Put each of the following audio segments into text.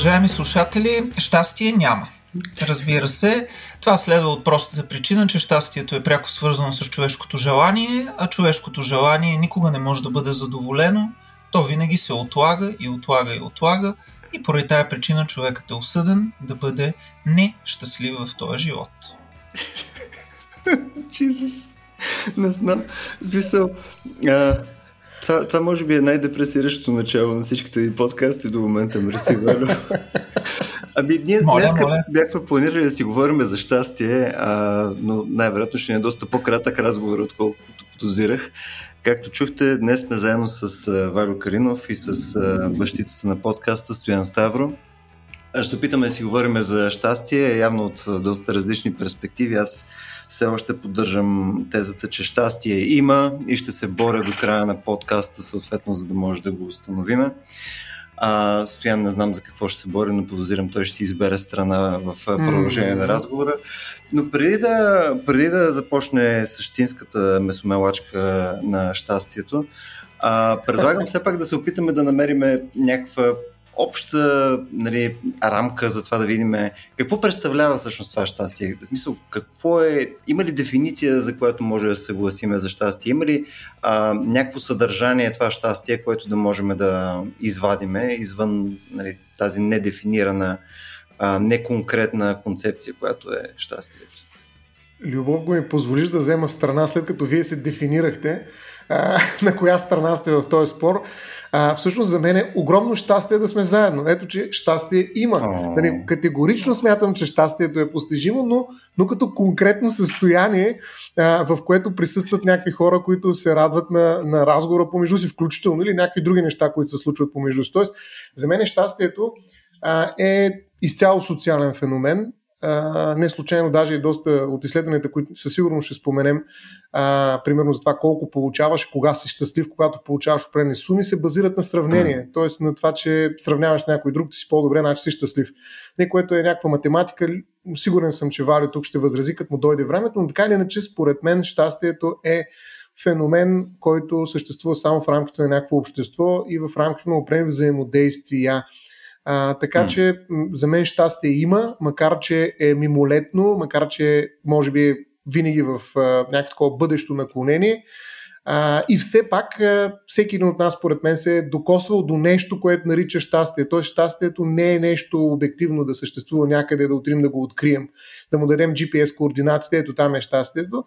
Уважаеми слушатели, щастие няма. Разбира се, това следва от простата причина, че щастието е пряко свързано с човешкото желание, а човешкото желание никога не може да бъде задоволено. То винаги се отлага и отлага и отлага и поради тая причина човекът е осъден да бъде нещастлив в този живот. Jesus. Не знам. Смисъл, това, това може би е най-депресиращото начало на всичките подкасти до момента, мерси, Валю. Ами, ние моля, днес моля. бяхме планирали да си говорим за щастие, а, но най-вероятно ще ни е доста по-кратък разговор, отколкото подозирах. Както чухте, днес сме заедно с Валю Каринов и с бащицата на подкаста Стоян Ставро. Ще опитаме да си говорим за щастие, явно от доста различни перспективи. Аз все още поддържам тезата, че щастие има и ще се боря до края на подкаста, съответно, за да може да го установиме. А, Стоян не знам за какво ще се бори, но подозирам той ще си избере страна в продължение mm-hmm. на разговора. Но преди да, преди да започне същинската месомелачка на щастието, а, предлагам все пак да се опитаме да намерим някаква обща нали, рамка за това да видим какво представлява всъщност това щастие. В смисъл, какво е, има ли дефиниция, за която може да се съгласиме за щастие? Има ли а, някакво съдържание това щастие, което да можем да извадиме извън нали, тази недефинирана, а, неконкретна концепция, която е щастието? Любов го ми позволиш да взема страна, след като вие се дефинирахте а, на коя страна сте в този спор. А, всъщност за мен е огромно щастие да сме заедно. Ето, че щастие има. Oh. Нали, категорично смятам, че щастието е постижимо, но, но като конкретно състояние, а, в което присъстват някакви хора, които се радват на, на разговора помежду си, включително или някакви други неща, които се случват помежду си. Тоест, за мен щастието а, е изцяло социален феномен а, не случайно даже и доста от изследванията, които със сигурност ще споменем, а, примерно за това колко получаваш, кога си щастлив, когато получаваш определени суми, се базират на сравнение. Mm. Тоест на това, че сравняваш с някой друг, ти си по-добре, значи си щастлив. Не, което е някаква математика. Сигурен съм, че Варио тук ще възрази, като му дойде времето, но така или иначе, според мен, щастието е феномен, който съществува само в рамките на някакво общество и в рамките на определени взаимодействия. А, така mm. че за мен щастие има, макар че е мимолетно, макар че може би винаги в а, някакво такова бъдещо наклонение. А, и все пак а, всеки един от нас, според мен, се е докосвал до нещо, което нарича щастие. Тоест щастието не е нещо обективно да съществува някъде, да отрим да го открием, да му дадем GPS координатите, ето там е щастието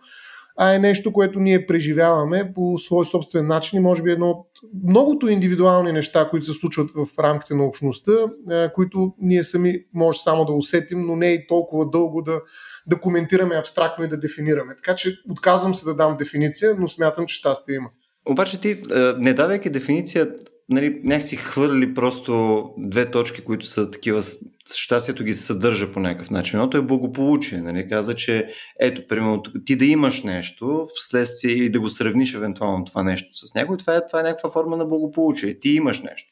а е нещо, което ние преживяваме по свой собствен начин и може би едно от многото индивидуални неща, които се случват в рамките на общността, които ние сами може само да усетим, но не и толкова дълго да, да коментираме абстрактно и да дефинираме. Така че отказвам се да дам дефиниция, но смятам, че щастие има. Обаче ти, не давайки дефиниция, нали, някакси хвърли просто две точки, които са такива, щастието ги се съдържа по някакъв начин. Едното е благополучие. Нали? Каза, че ето, примерно, ти да имаш нещо вследствие или да го сравниш евентуално това нещо с някой, това е, това е някаква форма на благополучие. Ти имаш нещо.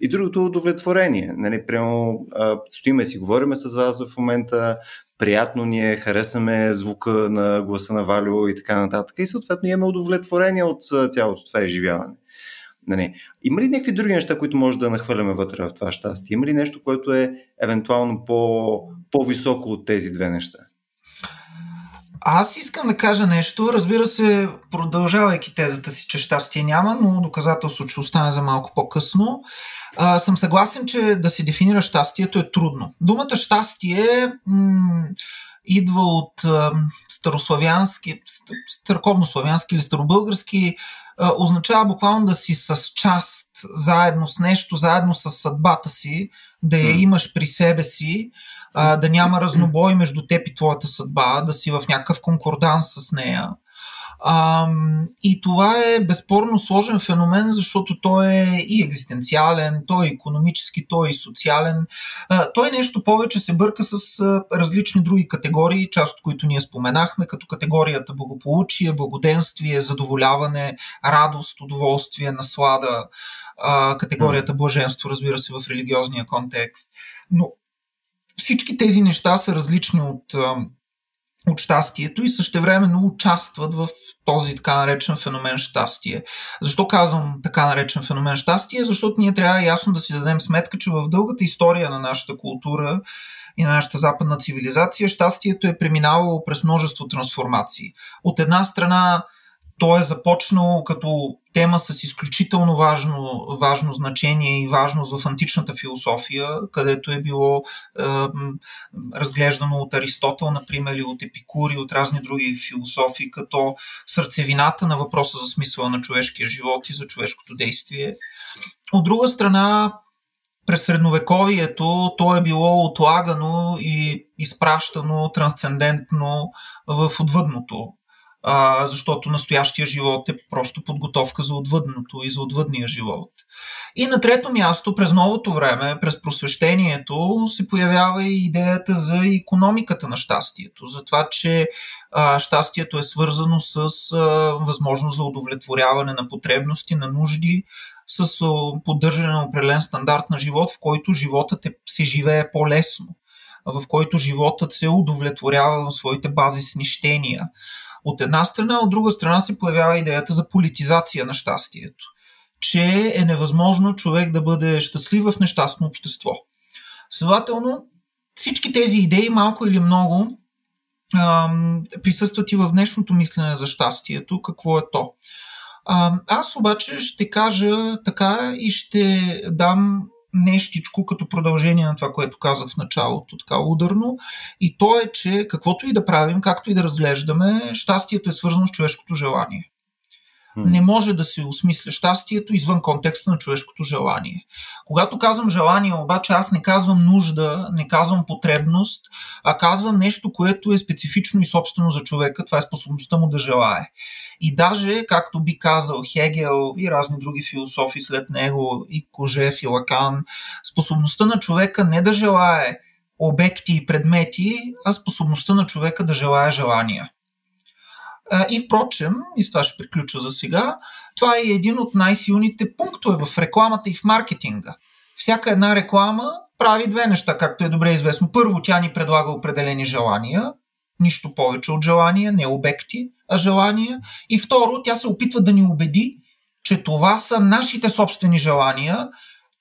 И другото е удовлетворение. Нали, прямо стоиме си, говориме с вас в момента, приятно ни е, харесаме звука на гласа на Валио и така нататък. И съответно имаме удовлетворение от цялото това изживяване. Нали. Има ли някакви други неща, които може да нахвърляме вътре в това щастие? Има ли нещо, което е евентуално по, по-високо от тези две неща? Аз искам да кажа нещо, разбира се, продължавайки тезата си, че щастие няма, но доказателство, че остане за малко по-късно. А, съм съгласен, че да се дефинира щастието е трудно. Думата щастие м- идва от м- старославянски, староковнославянски или старобългарски означава буквално да си с част, заедно с нещо, заедно с съдбата си, да я имаш при себе си, да няма разнобой между теб и твоята съдба, да си в някакъв конкорданс с нея. А, и това е безспорно сложен феномен, защото той е и екзистенциален, той е економически, той е и социален. А, той е нещо повече се бърка с а, различни други категории, част от които ние споменахме, като категорията благополучие, благоденствие, задоволяване, радост, удоволствие, наслада, а, категорията блаженство, разбира се, в религиозния контекст. Но всички тези неща са различни от от щастието и същевременно участват в този така наречен феномен щастие. Защо казвам така наречен феномен щастие? Защото ние трябва ясно да си дадем сметка, че в дългата история на нашата култура и на нашата западна цивилизация щастието е преминавало през множество трансформации. От една страна то е започнало като тема с изключително важно, важно значение и важност в античната философия, където е било е, разглеждано от Аристотел, например, или от Епикур и от разни други философи, като сърцевината на въпроса за смисъла на човешкия живот и за човешкото действие. От друга страна, през средновековието то е било отлагано и изпращано трансцендентно в отвъдното а, защото настоящия живот е просто подготовка за отвъдното и за отвъдния живот. И на трето място, през новото време, през просвещението, се появява и идеята за економиката на щастието, за това, че а, щастието е свързано с а, възможност за удовлетворяване на потребности, на нужди, с поддържане на определен стандарт на живот, в който животът е, се живее по-лесно, в който животът се удовлетворява в своите базисни щения от една страна, от друга страна се появява идеята за политизация на щастието, че е невъзможно човек да бъде щастлив в нещастно общество. Следователно, всички тези идеи, малко или много, присъстват и в днешното мислене за щастието, какво е то. Аз обаче ще кажа така и ще дам нещичко като продължение на това, което казах в началото, така ударно. И то е, че каквото и да правим, както и да разглеждаме, щастието е свързано с човешкото желание. Не може да се осмисля щастието извън контекста на човешкото желание. Когато казвам желание, обаче аз не казвам нужда, не казвам потребност, а казвам нещо, което е специфично и собствено за човека. Това е способността му да желае. И даже, както би казал Хегел и разни други философи след него, и Кожев и Лакан, способността на човека не да желае обекти и предмети, а способността на човека да желая желания. И впрочем, и с това ще приключа за сега, това е един от най-силните пунктове в рекламата и в маркетинга. Всяка една реклама прави две неща, както е добре известно. Първо, тя ни предлага определени желания, нищо повече от желания, не обекти, а желания. И второ, тя се опитва да ни убеди, че това са нашите собствени желания,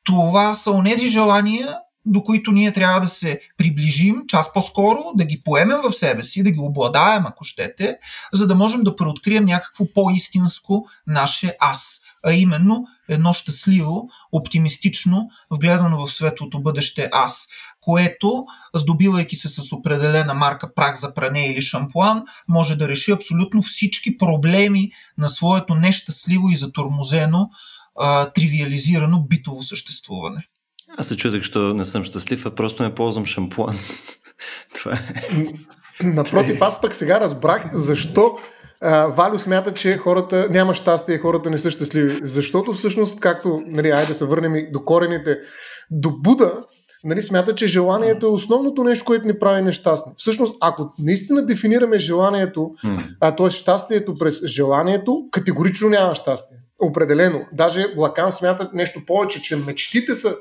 това са онези желания, до които ние трябва да се приближим час по-скоро, да ги поемем в себе си, да ги обладаем, ако щете, за да можем да преоткрием някакво по-истинско наше аз, а именно едно щастливо, оптимистично, вгледано в светлото бъдеще аз, което, здобивайки се с определена марка прах за пране или шампуан, може да реши абсолютно всички проблеми на своето нещастливо и затормозено, а, тривиализирано битово съществуване. Аз се чудех, що не съм щастлив, а просто не ползвам шампуан. Това е. Напротив, аз пък сега разбрах защо а, Валю смята, че хората няма щастие, хората не са щастливи. Защото всъщност, както, нали, айде да се върнем и до корените, до Буда, нали, смята, че желанието е основното нещо, което ни прави нещастни. Всъщност, ако наистина дефинираме желанието, а т.е. щастието през желанието, категорично няма щастие. Определено. Даже Лакан смята нещо повече, че мечтите са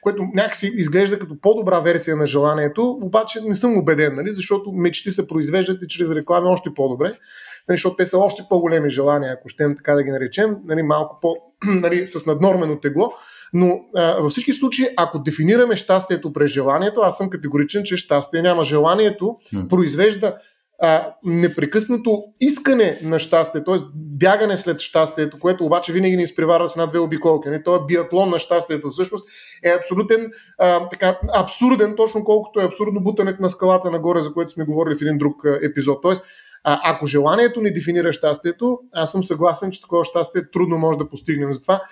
което някакси изглежда като по-добра версия на желанието, обаче не съм убеден, нали, защото мечти се произвеждат и чрез реклами още по-добре, нали, защото те са още по-големи желания, ако ще така да ги наречем, нали, малко по, нали, с наднормено тегло, но а, във всички случаи, ако дефинираме щастието през желанието, аз съм категоричен, че щастие няма. Желанието произвежда а, непрекъснато искане на щастие, т.е. бягане след щастието, което обаче винаги ни изпреварва с една-две обиколки. Не? Той е биатлон на щастието всъщност е абсолютен, а, така, абсурден, точно колкото е абсурдно бутането на скалата нагоре, за което сме говорили в един друг епизод. А, ако желанието ни дефинира щастието, аз съм съгласен, че такова щастие трудно може да постигнем. Затова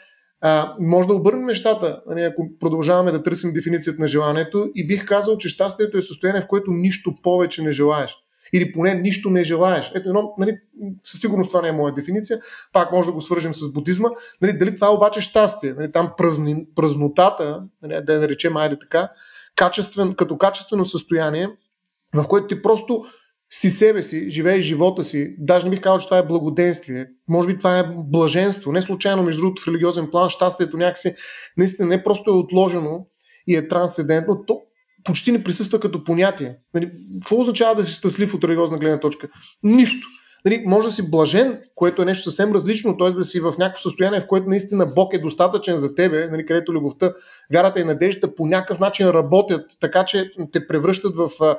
а, може да обърнем нещата, нали, ако продължаваме да търсим дефиницията на желанието и бих казал, че щастието е състояние, в което нищо повече не желаеш или поне нищо не желаеш. Ето едно, нали, със сигурност това не е моя дефиниция, пак може да го свържем с будизма. Нали, дали това е обаче щастие? Нали, там празни, празнотата, нали, да я наречем, айде така, качествен, като качествено състояние, в което ти просто си себе си, живееш живота си. Даже не бих казал, че това е благоденствие. Може би това е блаженство. Не случайно, между другото, в религиозен план щастието някакси наистина не просто е отложено и е трансцендентно, то почти не присъства като понятие. Нали, какво означава да си щастлив от религиозна гледна точка? Нищо. Нали, може да си блажен, което е нещо съвсем различно, т.е. да си в някакво състояние, в което наистина Бог е достатъчен за тебе, нали, където любовта, вярата и надеждата по някакъв начин работят, така че те превръщат в а,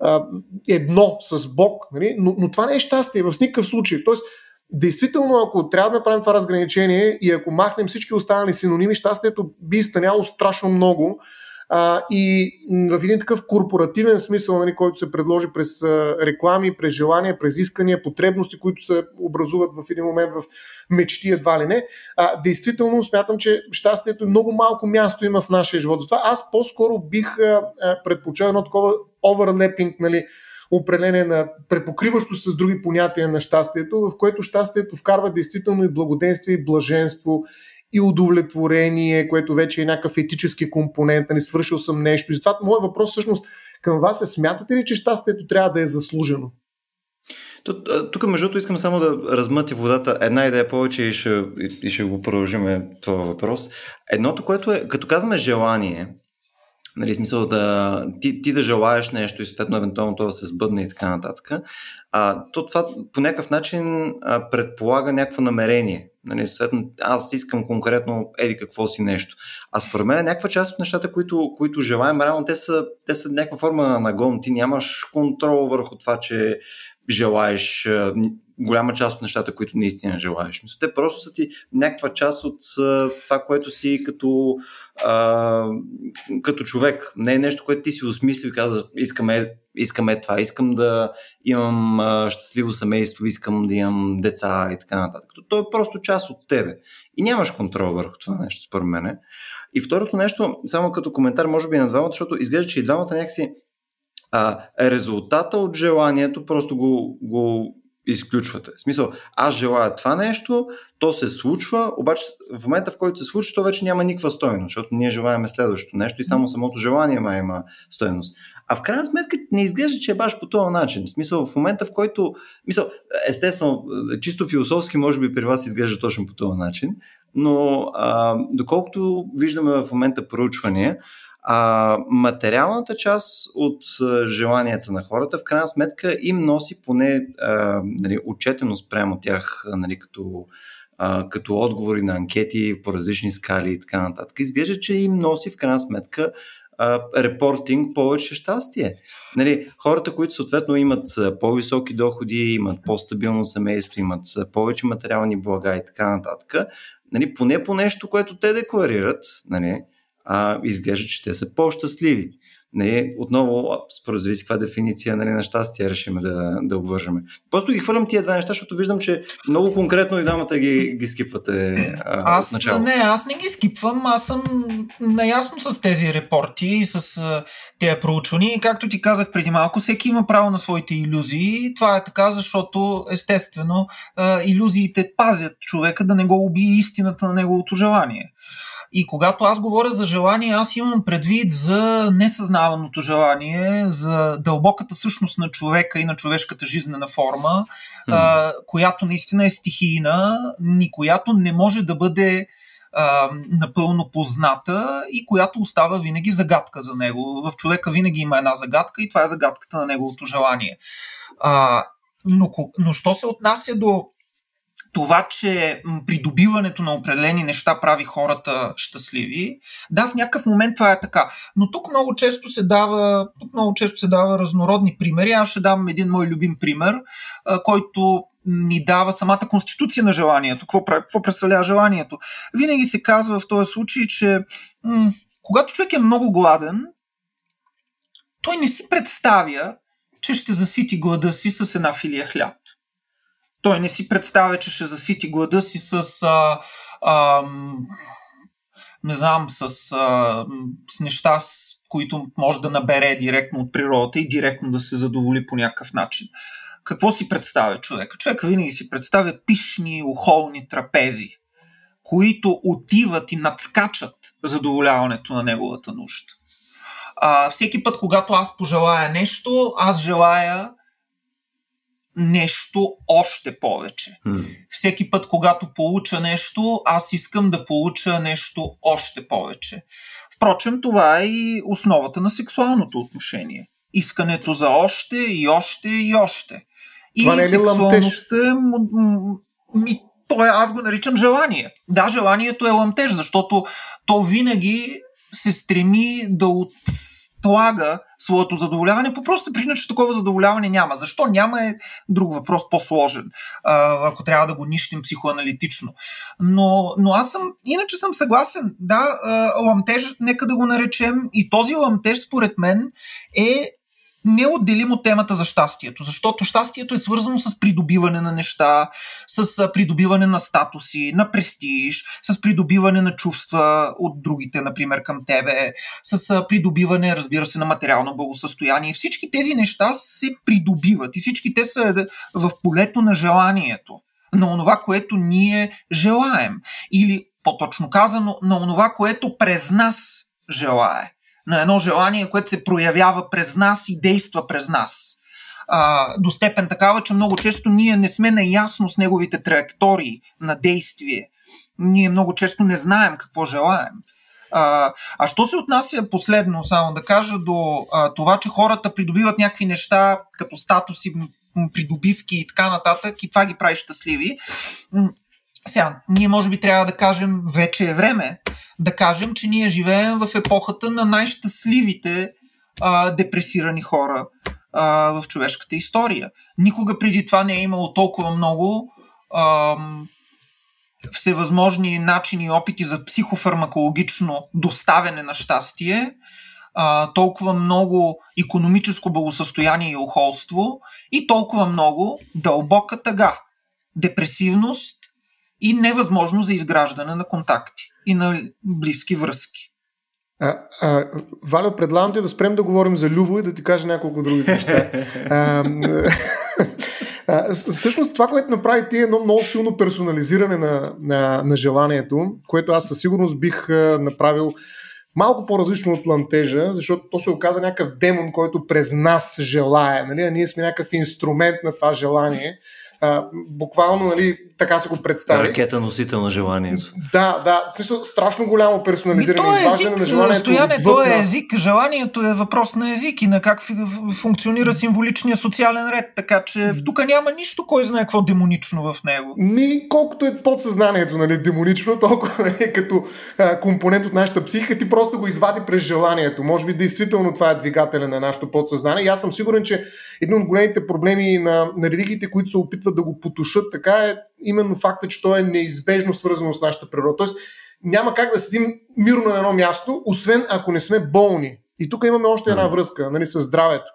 а, едно с Бог. Нали? Но, но това не е щастие в никакъв случай. Тоест, Действително, ако трябва да направим това разграничение и ако махнем всички останали синоними, щастието би станяло страшно много. А, и в един такъв корпоративен смисъл, нали, който се предложи през а, реклами, през желания, през искания, потребности, които се образуват в един момент в мечти, едва ли не, а, действително смятам, че щастието много малко място има в нашия живот. Затова аз по-скоро бих а, предпочел едно такова оверлепинг, нали, определение на препокриващо с други понятия на щастието, в което щастието вкарва действително и благоденствие, и блаженство, и удовлетворение, което вече е някакъв етически компонент, не нали, свършил съм нещо. И затова моят въпрос всъщност към вас е, смятате ли, че щастието трябва да е заслужено? Тук, между другото, искам само да размъти водата. Една идея повече и ще, и ще го продължим това въпрос. Едното, което е, като казваме желание, Нали, смисъл да ти, ти да желаеш нещо и съответно евентуално това да се сбъдне и така нататък. А, то това по някакъв начин а, предполага някакво намерение. Нали, съответно, аз искам конкретно еди какво си нещо. А според мен някаква част от нещата, които, които желаем, реално те са, те са някаква форма на нагон. Ти нямаш контрол върху това, че желаеш голяма част от нещата, които наистина желаеш. Мисля, те просто са ти някаква част от това, което си като, а, като човек. Не е нещо, което ти си осмислил и каза, искаме, искаме това, искам да имам а, щастливо семейство, искам да имам деца и така нататък. То е просто част от тебе. И нямаш контрол върху това нещо, според мен. И второто нещо, само като коментар, може би на двамата, защото изглежда, че и двамата някакси а, резултата от желанието просто го, го изключвате. В смисъл, аз желая това нещо, то се случва, обаче в момента в който се случва, то вече няма никаква стойност, защото ние желаеме следващото нещо и само самото желание ма има стойност. А в крайна сметка не изглежда, че е баш по този начин. В смисъл, в момента в който, мисъл, естествено, чисто философски може би при вас изглежда точно по този начин, но а, доколкото виждаме в момента проучвания, а, материалната част от желанията на хората в крайна сметка им носи поне а, нали, отчетеност прямо тях нали, като, като отговори на анкети по различни скали и така нататък. Изглежда, че им носи в крайна сметка репортинг повече щастие. Нали, хората, които съответно имат по-високи доходи, имат по-стабилно семейство, имат повече материални блага и така нататък, нали, поне по нещо, което те декларират, нали, а, изглежда, че те са по-щастливи. Нали, отново, според зависи каква дефиниция нали, на щастие решим да, да обвържаме. Просто ги хвърлям тия две неща, защото виждам, че много конкретно и двамата ги, ги скипвате а, аз, начало. Не, аз не ги скипвам, аз съм наясно с тези репорти и с тези проучвания. И както ти казах преди малко, всеки има право на своите иллюзии. Това е така, защото естествено иллюзиите пазят човека да не го убие истината на неговото желание. И когато аз говоря за желание, аз имам предвид за несъзнаваното желание, за дълбоката същност на човека и на човешката жизнена форма, mm. а, която наистина е стихийна, ни която не може да бъде а, напълно позната и която остава винаги загадка за него. В човека винаги има една загадка и това е загадката на неговото желание. А, но, но що се отнася до това, че придобиването на определени неща прави хората щастливи. Да, в някакъв момент това е така. Но тук много често се дава, тук много често се дава разнородни примери. Аз ще дам един мой любим пример, който ни дава самата конституция на желанието. Какво, какво представлява желанието? Винаги се казва в този случай, че м- когато човек е много гладен, той не си представя, че ще засити глада си с една филия хляб той не си представя, че ще засити глада си с а, а, не знам, с, а, с неща, с които може да набере директно от природата и директно да се задоволи по някакъв начин. Какво си представя човек? Човек винаги си представя пишни, ухолни трапези, които отиват и надскачат задоволяването на неговата нужда. А, всеки път, когато аз пожелая нещо, аз желая нещо още повече. М. Всеки път, когато получа нещо, аз искам да получа нещо още повече. Впрочем, това е и основата на сексуалното отношение. Искането за още и още и още. И Това не е сексуалността е ми, то е, аз го наричам желание. Да, желанието е ламтеж, защото то винаги се стреми да отлага своето задоволяване по проста причина, че такова задоволяване няма. Защо няма е друг въпрос, по-сложен, ако трябва да го нищим психоаналитично. Но, но аз съм, иначе съм съгласен, да, а, ламтеж, нека да го наречем, и този ламтеж, според мен, е неотделим от темата за щастието, защото щастието е свързано с придобиване на неща, с придобиване на статуси, на престиж, с придобиване на чувства от другите, например, към тебе, с придобиване, разбира се, на материално благосъстояние. Всички тези неща се придобиват и всички те са е, в полето на желанието, на онова, което ние желаем. Или, по-точно казано, на онова, което през нас желае на едно желание, което се проявява през нас и действа през нас. А, до степен такава, че много често ние не сме наясно с неговите траектории на действие. Ние много често не знаем какво желаем. А, а що се отнася последно, само да кажа, до а, това, че хората придобиват някакви неща, като статуси, придобивки и така нататък, и това ги прави щастливи. Сега, ние може би трябва да кажем, вече е време да кажем, че ние живеем в епохата на най-щастливите а, депресирани хора а, в човешката история. Никога преди това не е имало толкова много а, всевъзможни начини и опити за психофармакологично доставяне на щастие, а, толкова много економическо благосъстояние и охолство и толкова много дълбока тъга, депресивност и невъзможност за изграждане на контакти и на близки връзки. А, а, Валя, предлагам ти да спрем да говорим за Любо и да ти кажа няколко други неща. а, а, всъщност това, което направи ти е едно много силно персонализиране на, на, на желанието, което аз със сигурност бих а, направил малко по-различно от лантежа, защото то се оказа някакъв демон, който през нас желае. Нали? А ние сме някакъв инструмент на това желание. А, буквално, нали, така се го представи. Ракета носител на желанието. Да, да. В смисъл, страшно голямо персонализиране, Ми, е изваждане език, на желанието. Стояне, то е език. Желанието е въпрос на език и на как функционира символичния социален ред. Така че тук няма нищо, кой знае какво демонично в него. Ми, колкото е подсъзнанието, нали, демонично, толкова е като а, компонент от нашата психика, ти просто го извади през желанието. Може би действително това е двигателя на нашето подсъзнание. И аз съм сигурен, че един от големите проблеми на, на религиите, които се опитват да го потушат, така е именно факта, че то е неизбежно свързано с нашата природа. Тоест, няма как да седим мирно на едно място, освен ако не сме болни. И тук имаме още една връзка нали, с здравето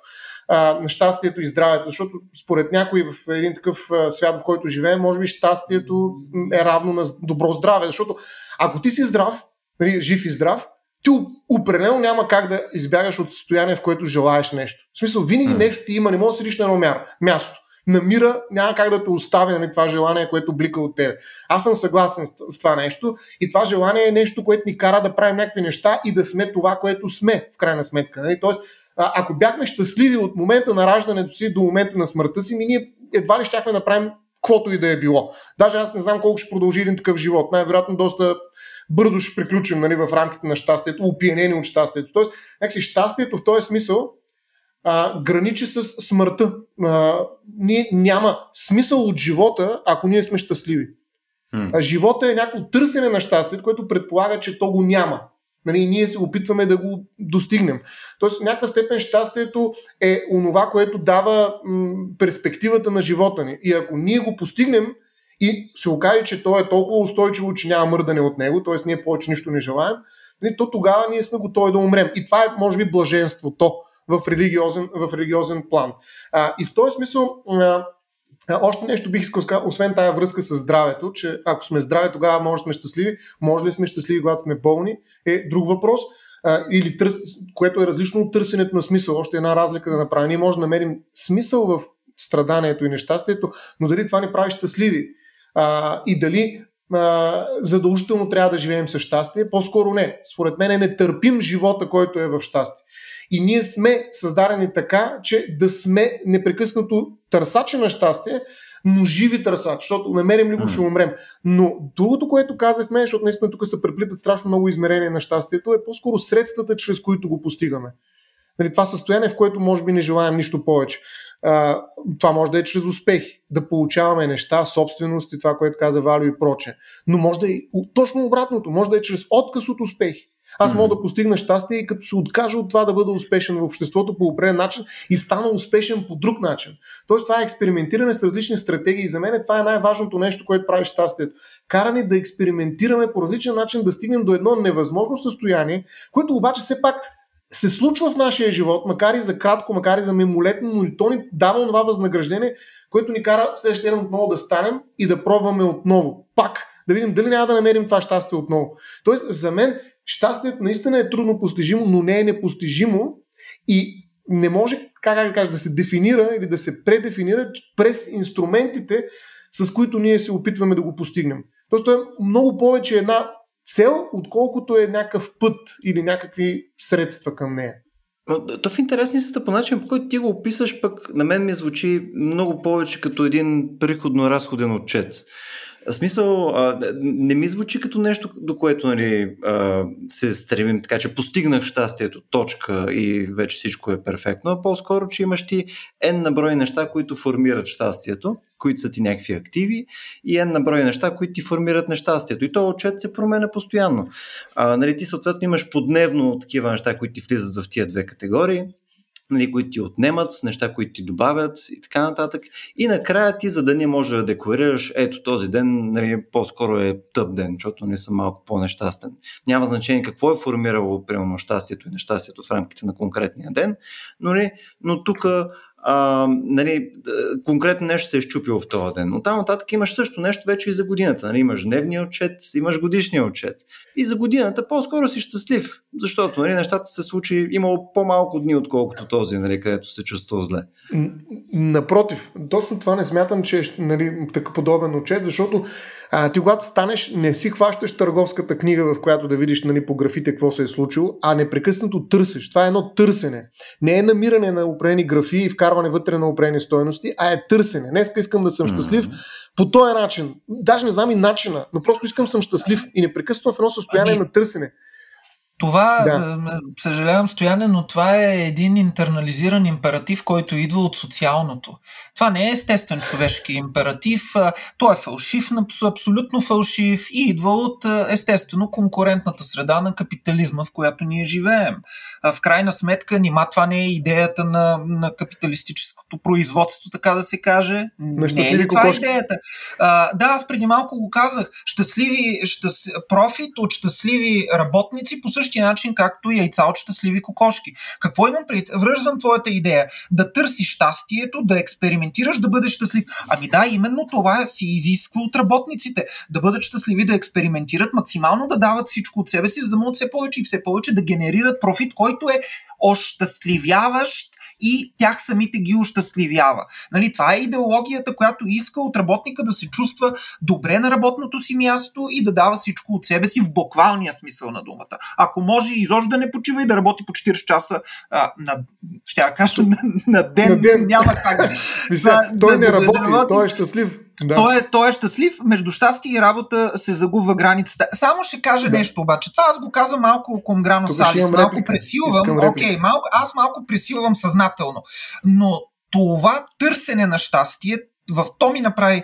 на щастието и здравето, защото според някой в един такъв свят, в който живеем, може би щастието е равно на добро здраве, защото ако ти си здрав, нали, жив и здрав, ти определено няма как да избягаш от състояние, в което желаеш нещо. В смисъл, винаги нещо ти има, не може да седиш на едно място. На мира няма как да те остави нали, това желание, което блика от тебе. Аз съм съгласен с, това нещо и това желание е нещо, което ни кара да правим някакви неща и да сме това, което сме, в крайна сметка. Нали? Тоест, ако бяхме щастливи от момента на раждането си до момента на смъртта си, ми ние едва ли щяхме да направим каквото и да е било. Даже аз не знам колко ще продължи един такъв живот. Най-вероятно доста бързо ще приключим нали, в рамките на щастието, опиенени от щастието. Тоест, някакси щастието в този смисъл а, граничи с смъртта. А, ние няма смисъл от живота, ако ние сме щастливи. А живота е някакво търсене на щастието, което предполага, че то го няма. Нали, ние се опитваме да го достигнем. Тоест, в някаква степен щастието е онова, което дава м, перспективата на живота ни. И ако ние го постигнем и се окаже, че то е толкова устойчиво, че няма мърдане от него, т.е. ние повече нищо не желаем, нали, то тогава ние сме готови да умрем. И това е, може би, блаженството в религиозен, в религиозен план. А, и в този смисъл, а, още нещо бих искал, освен тая връзка с здравето, че ако сме здрави, тогава може да сме щастливи, може ли сме щастливи, когато сме болни, е друг въпрос. А, или търс, което е различно от търсенето на смисъл. Още една разлика да направим. Ние може да намерим смисъл в страданието и нещастието, но дали това ни прави щастливи? А, и дали а, задължително трябва да живеем с щастие. По-скоро не. Според мен не търпим живота, който е в щастие. И ние сме създадени така, че да сме непрекъснато търсачи на щастие, но живи търсачи, защото намерим ли го, ще умрем. Но другото, което казахме, защото наистина тук се преплитат страшно много измерения на щастието, е по-скоро средствата, чрез които го постигаме. Нали, това състояние, в което може би не желаем нищо повече. А, това може да е чрез успехи, да получаваме неща, собственост и това, което каза Валю и проче. Но може да е точно обратното, може да е чрез отказ от успехи. Аз мога да постигна щастие и като се откажа от това да бъда успешен в обществото по определен начин и стана успешен по друг начин. Тоест това е експериментиране с различни стратегии за мен това е най-важното нещо, което прави щастието. Каране да експериментираме по различен начин, да стигнем до едно невъзможно състояние, което обаче все пак се случва в нашия живот, макар и за кратко, макар и за мимолетно, но и то ни дава това възнаграждение, което ни кара следващия ден отново да станем и да пробваме отново. Пак, да видим дали няма да намерим това щастие отново. Тоест, за мен щастието наистина е трудно постижимо, но не е непостижимо и не може, как да кажа, да се дефинира или да се предефинира през инструментите, с които ние се опитваме да го постигнем. Тоест, то е много повече една цел, отколкото е някакъв път или някакви средства към нея. То в интересни са по начин, по който ти го описаш, пък на мен ми звучи много повече като един приходно-разходен отчет. В смисъл, не ми звучи като нещо, до което нали, се стремим, така че постигнах щастието, точка и вече всичко е перфектно, а по-скоро, че имаш ти N на брой неща, които формират щастието, които са ти някакви активи и N на брой неща, които ти формират нещастието. И то отчет се променя постоянно. А, нали, ти съответно имаш подневно такива неща, които ти влизат в тия две категории нали, които ти отнемат, с неща, които ти добавят и така нататък. И накрая ти за да не може да декларираш, ето този ден нали, по-скоро е тъп ден, защото не съм малко по-нещастен. Няма значение какво е формирало примерно щастието и нещастието в рамките на конкретния ден, но, нали, но тук а, нали, конкретно нещо се е щупило в този ден. Но там нататък имаш също нещо вече и за годината. Нали, имаш дневния отчет, имаш годишния отчет. И за годината по-скоро си щастлив, защото нали, нещата се случи, имало по-малко дни, отколкото този, нали, където се чувства зле. Напротив, точно това не смятам, че е нали, такъв подобен отчет, защото а, ти когато станеш, не си хващаш търговската книга, в която да видиш нали, по графите какво се е случило, а непрекъснато търсиш. Това е едно търсене. Не е намиране на определени графи и вкарване вътре на определени стоености, а е търсене. Днес искам да съм щастлив по този начин. Даже не знам и начина, но просто искам съм щастлив и непрекъснато в едно състояние ами... на търсене. Това, да. съжалявам, Стояне, но това е един интернализиран императив, който идва от социалното. Това не е естествен човешки императив, той е фалшив, абсолютно фалшив и идва от естествено конкурентната среда на капитализма, в която ние живеем. В крайна сметка, нима това не е идеята на, на капиталистическото производство, така да се каже. На не е ли това кокошки? идеята? А, да, аз преди малко го казах. Щастливи, щаст... профит от щастливи работници по същия начин, както яйца от щастливи кокошки. Какво имам пред? Връждам твоята идея. Да търсиш щастието, да експериментираш, да бъдеш щастлив. Ами да, именно това си изисква от работниците. Да бъдат щастливи, да експериментират, максимално да дават всичко от себе си, за да могат все повече и все повече да генерират профит, който е ощастливяващ и тях самите ги ощастливява. Нали, това е идеологията, която иска от работника да се чувства добре на работното си място и да дава всичко от себе си в буквалния смисъл на думата. Ако може изобщо да не почива и да работи по 40 часа а, на, ще я кажа, на, на, ден, на ден, няма как. Мисля, той да, не работи, да, да, той е щастлив. Да. Той, е, той е щастлив, между щастие и работа се загубва границата. Само ще кажа да. нещо обаче. Това аз го казвам малко конграно салис. Малко реплика. пресилвам. Окей, okay, малко, аз малко пресилвам съзнателно. Но това търсене на щастие, в то ми направи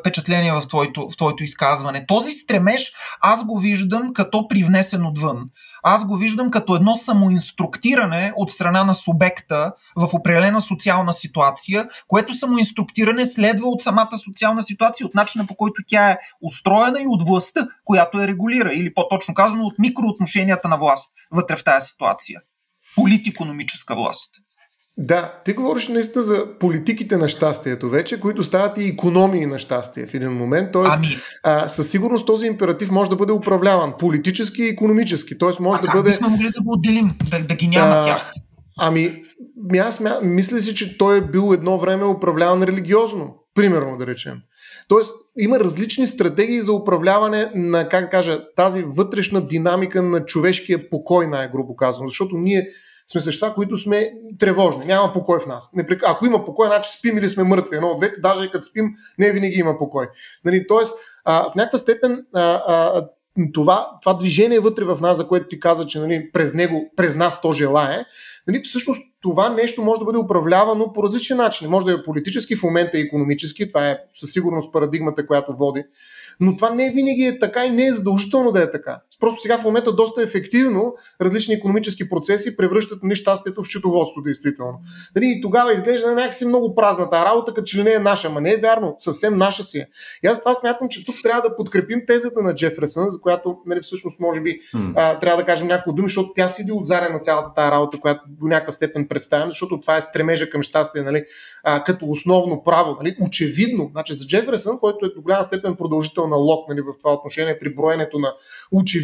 впечатление в твоето, в твоето изказване. Този стремеж аз го виждам като привнесен отвън. Аз го виждам като едно самоинструктиране от страна на субекта в определена социална ситуация, което самоинструктиране следва от самата социална ситуация, от начина по който тя е устроена и от властта, която я регулира, или по-точно казано от микроотношенията на власт вътре в тази ситуация. Политикономическа власт. Да, ти говориш наистина за политиките на щастието вече, които стават и економии на щастие в един момент. Тоест, ами... а, със сигурност този императив може да бъде управляван политически и економически. Тоест може а да как бъде. Бихме могли да го отделим, да, да ги няма а, тях. Ами, аз мисля си, че той е бил едно време управляван религиозно, примерно да речем. Тоест, има различни стратегии за управляване на, как кажа, тази вътрешна динамика на човешкия покой, най-грубо казвам. Защото ние сме същества, които сме тревожни. Няма покой в нас. Ако има покой, значи спим или сме мъртви. Едно от двете, даже и като спим, не винаги има покой. Нали, тоест, а, в някаква степен а, а, това, това движение вътре в нас, за което ти каза, че нали, през него, през нас то желае, нали, всъщност това нещо може да бъде управлявано по различни начини. Може да е политически, в момента е економически, това е със сигурност парадигмата, която води но това не винаги е така и не е задължително да е така. Просто сега в момента доста ефективно различни економически процеси превръщат нещастието в счетоводство, действително. Нали, и тогава изглежда някакси много празна тази работа, като че ли не е наша. Ма не е вярно, съвсем наша си е. И аз това смятам, че тук трябва да подкрепим тезата на Джефресън, за която нали, всъщност може би mm. а, трябва да кажем някои думи, защото тя седи отзаря на цялата тази работа, която до някаква степен представям, защото това е стремежа към щастие, нали, а, като основно право. Нали, очевидно, значи за Джефресън, който е до голяма степен продължител на Лок нали, в това отношение при броенето на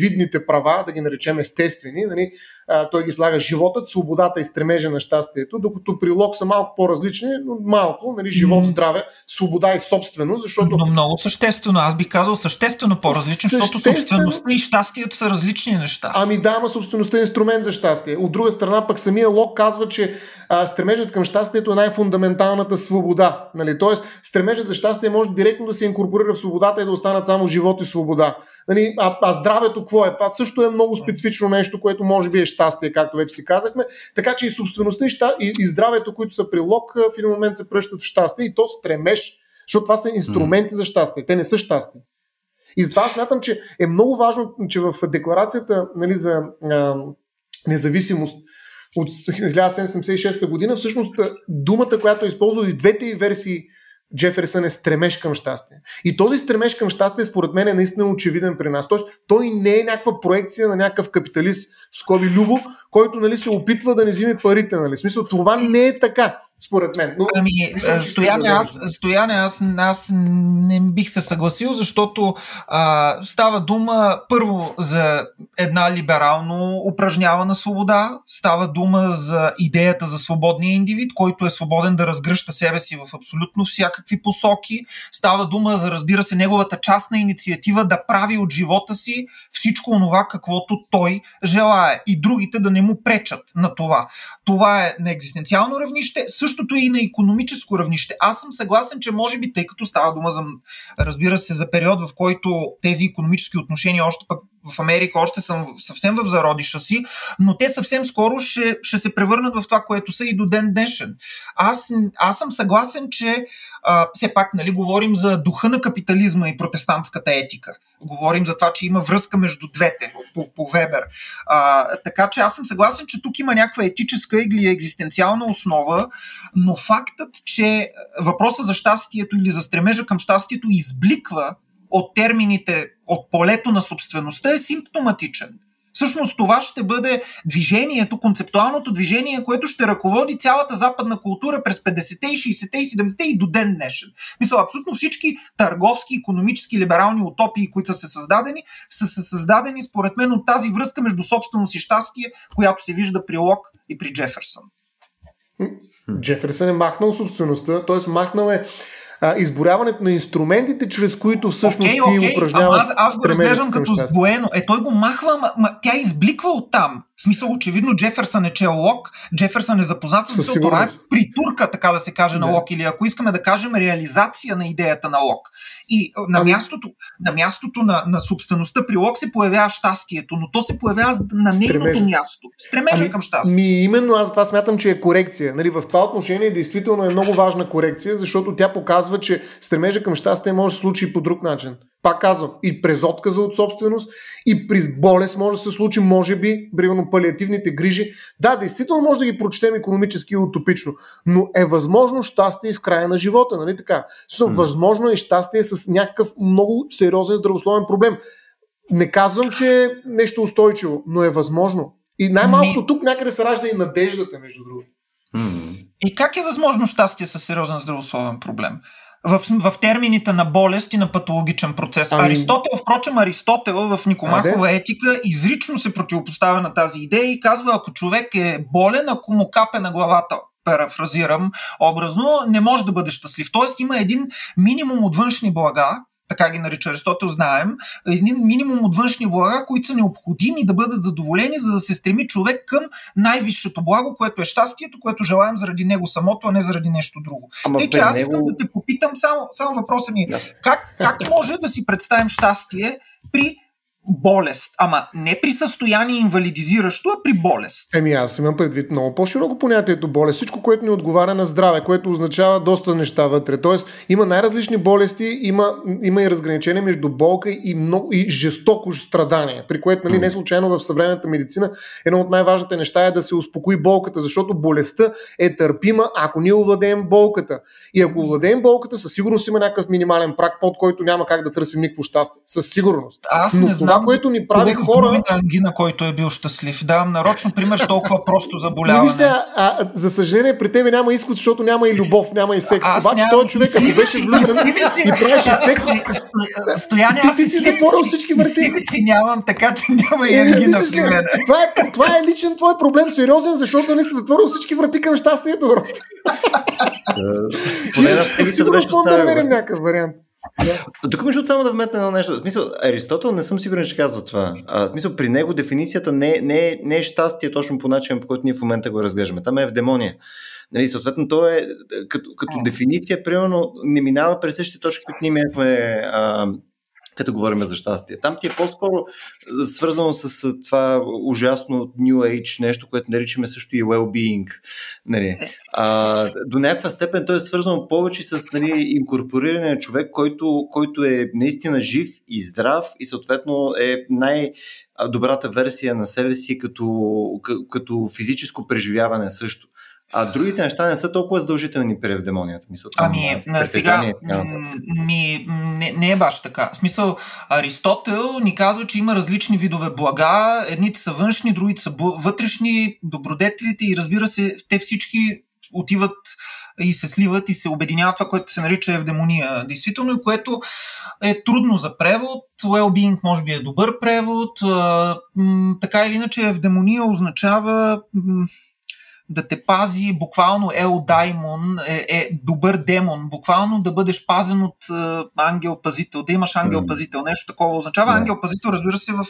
очевидните права, да ги наречем естествени. Нали, а, той ги слага животът, свободата и стремежа на щастието, докато при Лок са малко по-различни, но малко, нали, живот, здраве, свобода и собственост, защото... Но много съществено, аз бих казал съществено по-различно, защото собствеността и щастието са различни неща. Ами да, ама собствеността е инструмент за щастие. От друга страна пък самия Лок казва, че а, стремежът към щастието е най-фундаменталната свобода. Нали? Тоест, стремежът за щастие може директно да се инкорпорира в свободата и да останат само живот и свобода. Нали? А, а здравето какво е? Това също е много специфично нещо, което може би е щастие, както вече си казахме. Така че и собствеността и, и, здравето, които са при лок, в един момент се пръщат в щастие и то стремеж, защото това са инструменти за щастие. Те не са щастие. И затова смятам, че е много важно, че в декларацията нали, за а, независимост от 1776 година, всъщност думата, която е използва и двете версии Джеферсън е стремеж към щастие. И този стремеж към щастие, според мен, е наистина очевиден при нас. Тоест, той не е някаква проекция на някакъв капиталист, скоби Любо, който нали, се опитва да не взиме парите. Нали. В смисъл, това не е така според мен. Но, ами, стояне, аз, стояне аз, аз не бих се съгласил, защото а, става дума първо за една либерално упражнявана свобода, става дума за идеята за свободния индивид, който е свободен да разгръща себе си в абсолютно всякакви посоки, става дума за, разбира се, неговата частна инициатива да прави от живота си всичко това, каквото той желае и другите да не му пречат на това. Това е на екзистенциално равнище, Същото е и на економическо равнище. Аз съм съгласен, че може би, тъй като става дума за, разбира се, за период, в който тези економически отношения още пък в Америка още съм съвсем в зародиша си, но те съвсем скоро ще, ще се превърнат в това, което са и до ден днешен. Аз, аз съм съгласен, че а, все пак нали, говорим за духа на капитализма и протестантската етика. Говорим за това, че има връзка между двете по, по Вебер. А, така че аз съм съгласен, че тук има някаква етическа или екзистенциална основа, но фактът, че въпроса за щастието или за стремежа към щастието избликва от термините от полето на собствеността е симптоматичен. Всъщност това ще бъде движението, концептуалното движение, което ще ръководи цялата западна култура през 50-те, 60-те и 70-те и до ден днешен. Мисля, абсолютно всички търговски, економически, либерални утопии, които са се създадени, са се създадени според мен от тази връзка между собственост и щастие, която се вижда при Лок и при Джеферсън. Джеферсън е махнал собствеността, т.е. махнал е а, изборяването на инструментите, чрез които всъщност okay, okay, ти упражняваш аз, аз го разглеждам като сбоено. Е, той го махва, ма, ма, тя избликва от там. В смисъл, очевидно, Джеферсън е чел Лок, Джеферсън е запознат с това е притурка, така да се каже, на Лок, или ако искаме да кажем реализация на идеята на Лок. И на ами... мястото, на, мястото на, на собствеността при Лок се появява щастието, но то се появява на нейното място. Стремежа ами, към щастие. Ми, именно аз това смятам, че е корекция. Нали, в това отношение действително е много важна корекция, защото тя показва, че стремежа към щастие може да се случи и по друг начин. Пак казвам, и през отказа от собственост, и при болест може да се случи, може би, примерно палиативните грижи. Да, действително може да ги прочетем економически и утопично, но е възможно щастие в края на живота, нали така? Mm. Възможно е щастие с някакъв много сериозен здравословен проблем. Не казвам, че е нещо устойчиво, но е възможно. И най-малкото тук някъде се ражда и надеждата, между другото. И как е възможно щастие с сериозен здравословен проблем? В, в термините на болест и на патологичен процес. Ами... Аристотел, впрочем, Аристотел в Никомахова етика изрично се противопоставя на тази идея и казва, ако човек е болен, ако му капе на главата парафразирам образно, не може да бъде щастлив. Тоест има един минимум от външни блага, така ги нарича Аристотел, знаем, един минимум от външни блага, които са необходими да бъдат задоволени, за да се стреми човек към най-висшето благо, което е щастието, което желаем заради него самото, а не заради нещо друго. Ама Тъй, че аз искам него... да те попитам само, само въпроса ми. Да. Как, как може да си представим щастие при болест. Ама не при състояние инвалидизиращо, а при болест. Еми аз имам предвид много по-широко понятието болест. Всичко, което ни отговаря на здраве, което означава доста неща вътре. Тоест има най-различни болести, има, има и разграничение между болка и, много, и жестоко страдание, при което нали, не случайно в съвременната медицина едно от най-важните неща е да се успокои болката, защото болестта е търпима, ако ние овладеем болката. И ако овладеем болката, със сигурност има някакъв минимален прак, под който няма как да търсим никакво щастие. Със сигурност. Аз не знам това, което ни прави хора... ангина, който е бил щастлив. Давам нарочно пример с толкова просто заболяване. Вижте, а, а, за съжаление, при тебе няма изход, защото няма и любов, няма и секс. А, Обаче този човек, ако беше влюбен и правеше секс... Стояне, аз си затворил всички врати. нямам, така че няма и ангина при мен. Това е, това е личен твой проблем, сериозен, защото не си затворил всички врати към щастието. Поне на да намерим някакъв вариант. Тук между само да вметна едно нещо. В смисъл, Аристотел не съм сигурен, че казва това. А, в смисъл, при него дефиницията не, не, не е щастие точно по начин, по който ние в момента го разглеждаме. Там е евдемония. Нали, съответно, то е като, като дефиниция, примерно, не минава през същите точки, които ние имахме като говорим за щастие. Там ти е по-скоро свързано с това ужасно New Age нещо, което наричаме също и well-being. Нали. А, до някаква степен то е свързано повече с нали, инкорпориране на човек, който, който е наистина жив и здрав и съответно е най- добрата версия на себе си като, като физическо преживяване също. А другите неща не са толкова задължителни при евдемонията. Мисъл, ами, на сега, ми, не, не е баш така. В смисъл, Аристотел ни казва, че има различни видове блага. Едните са външни, другите са вътрешни, добродетелите и разбира се, те всички отиват и се сливат и се обединяват това, което се нарича евдемония. Действително, и което е трудно за превод. Well-being може би е добър превод. така или иначе, евдемония означава да те пази, буквално Ел Даймон е, е добър демон, буквално да бъдеш пазен от е, ангел-пазител, да имаш ангел-пазител, нещо такова означава. Yeah. Ангел-пазител, разбира се, в, е,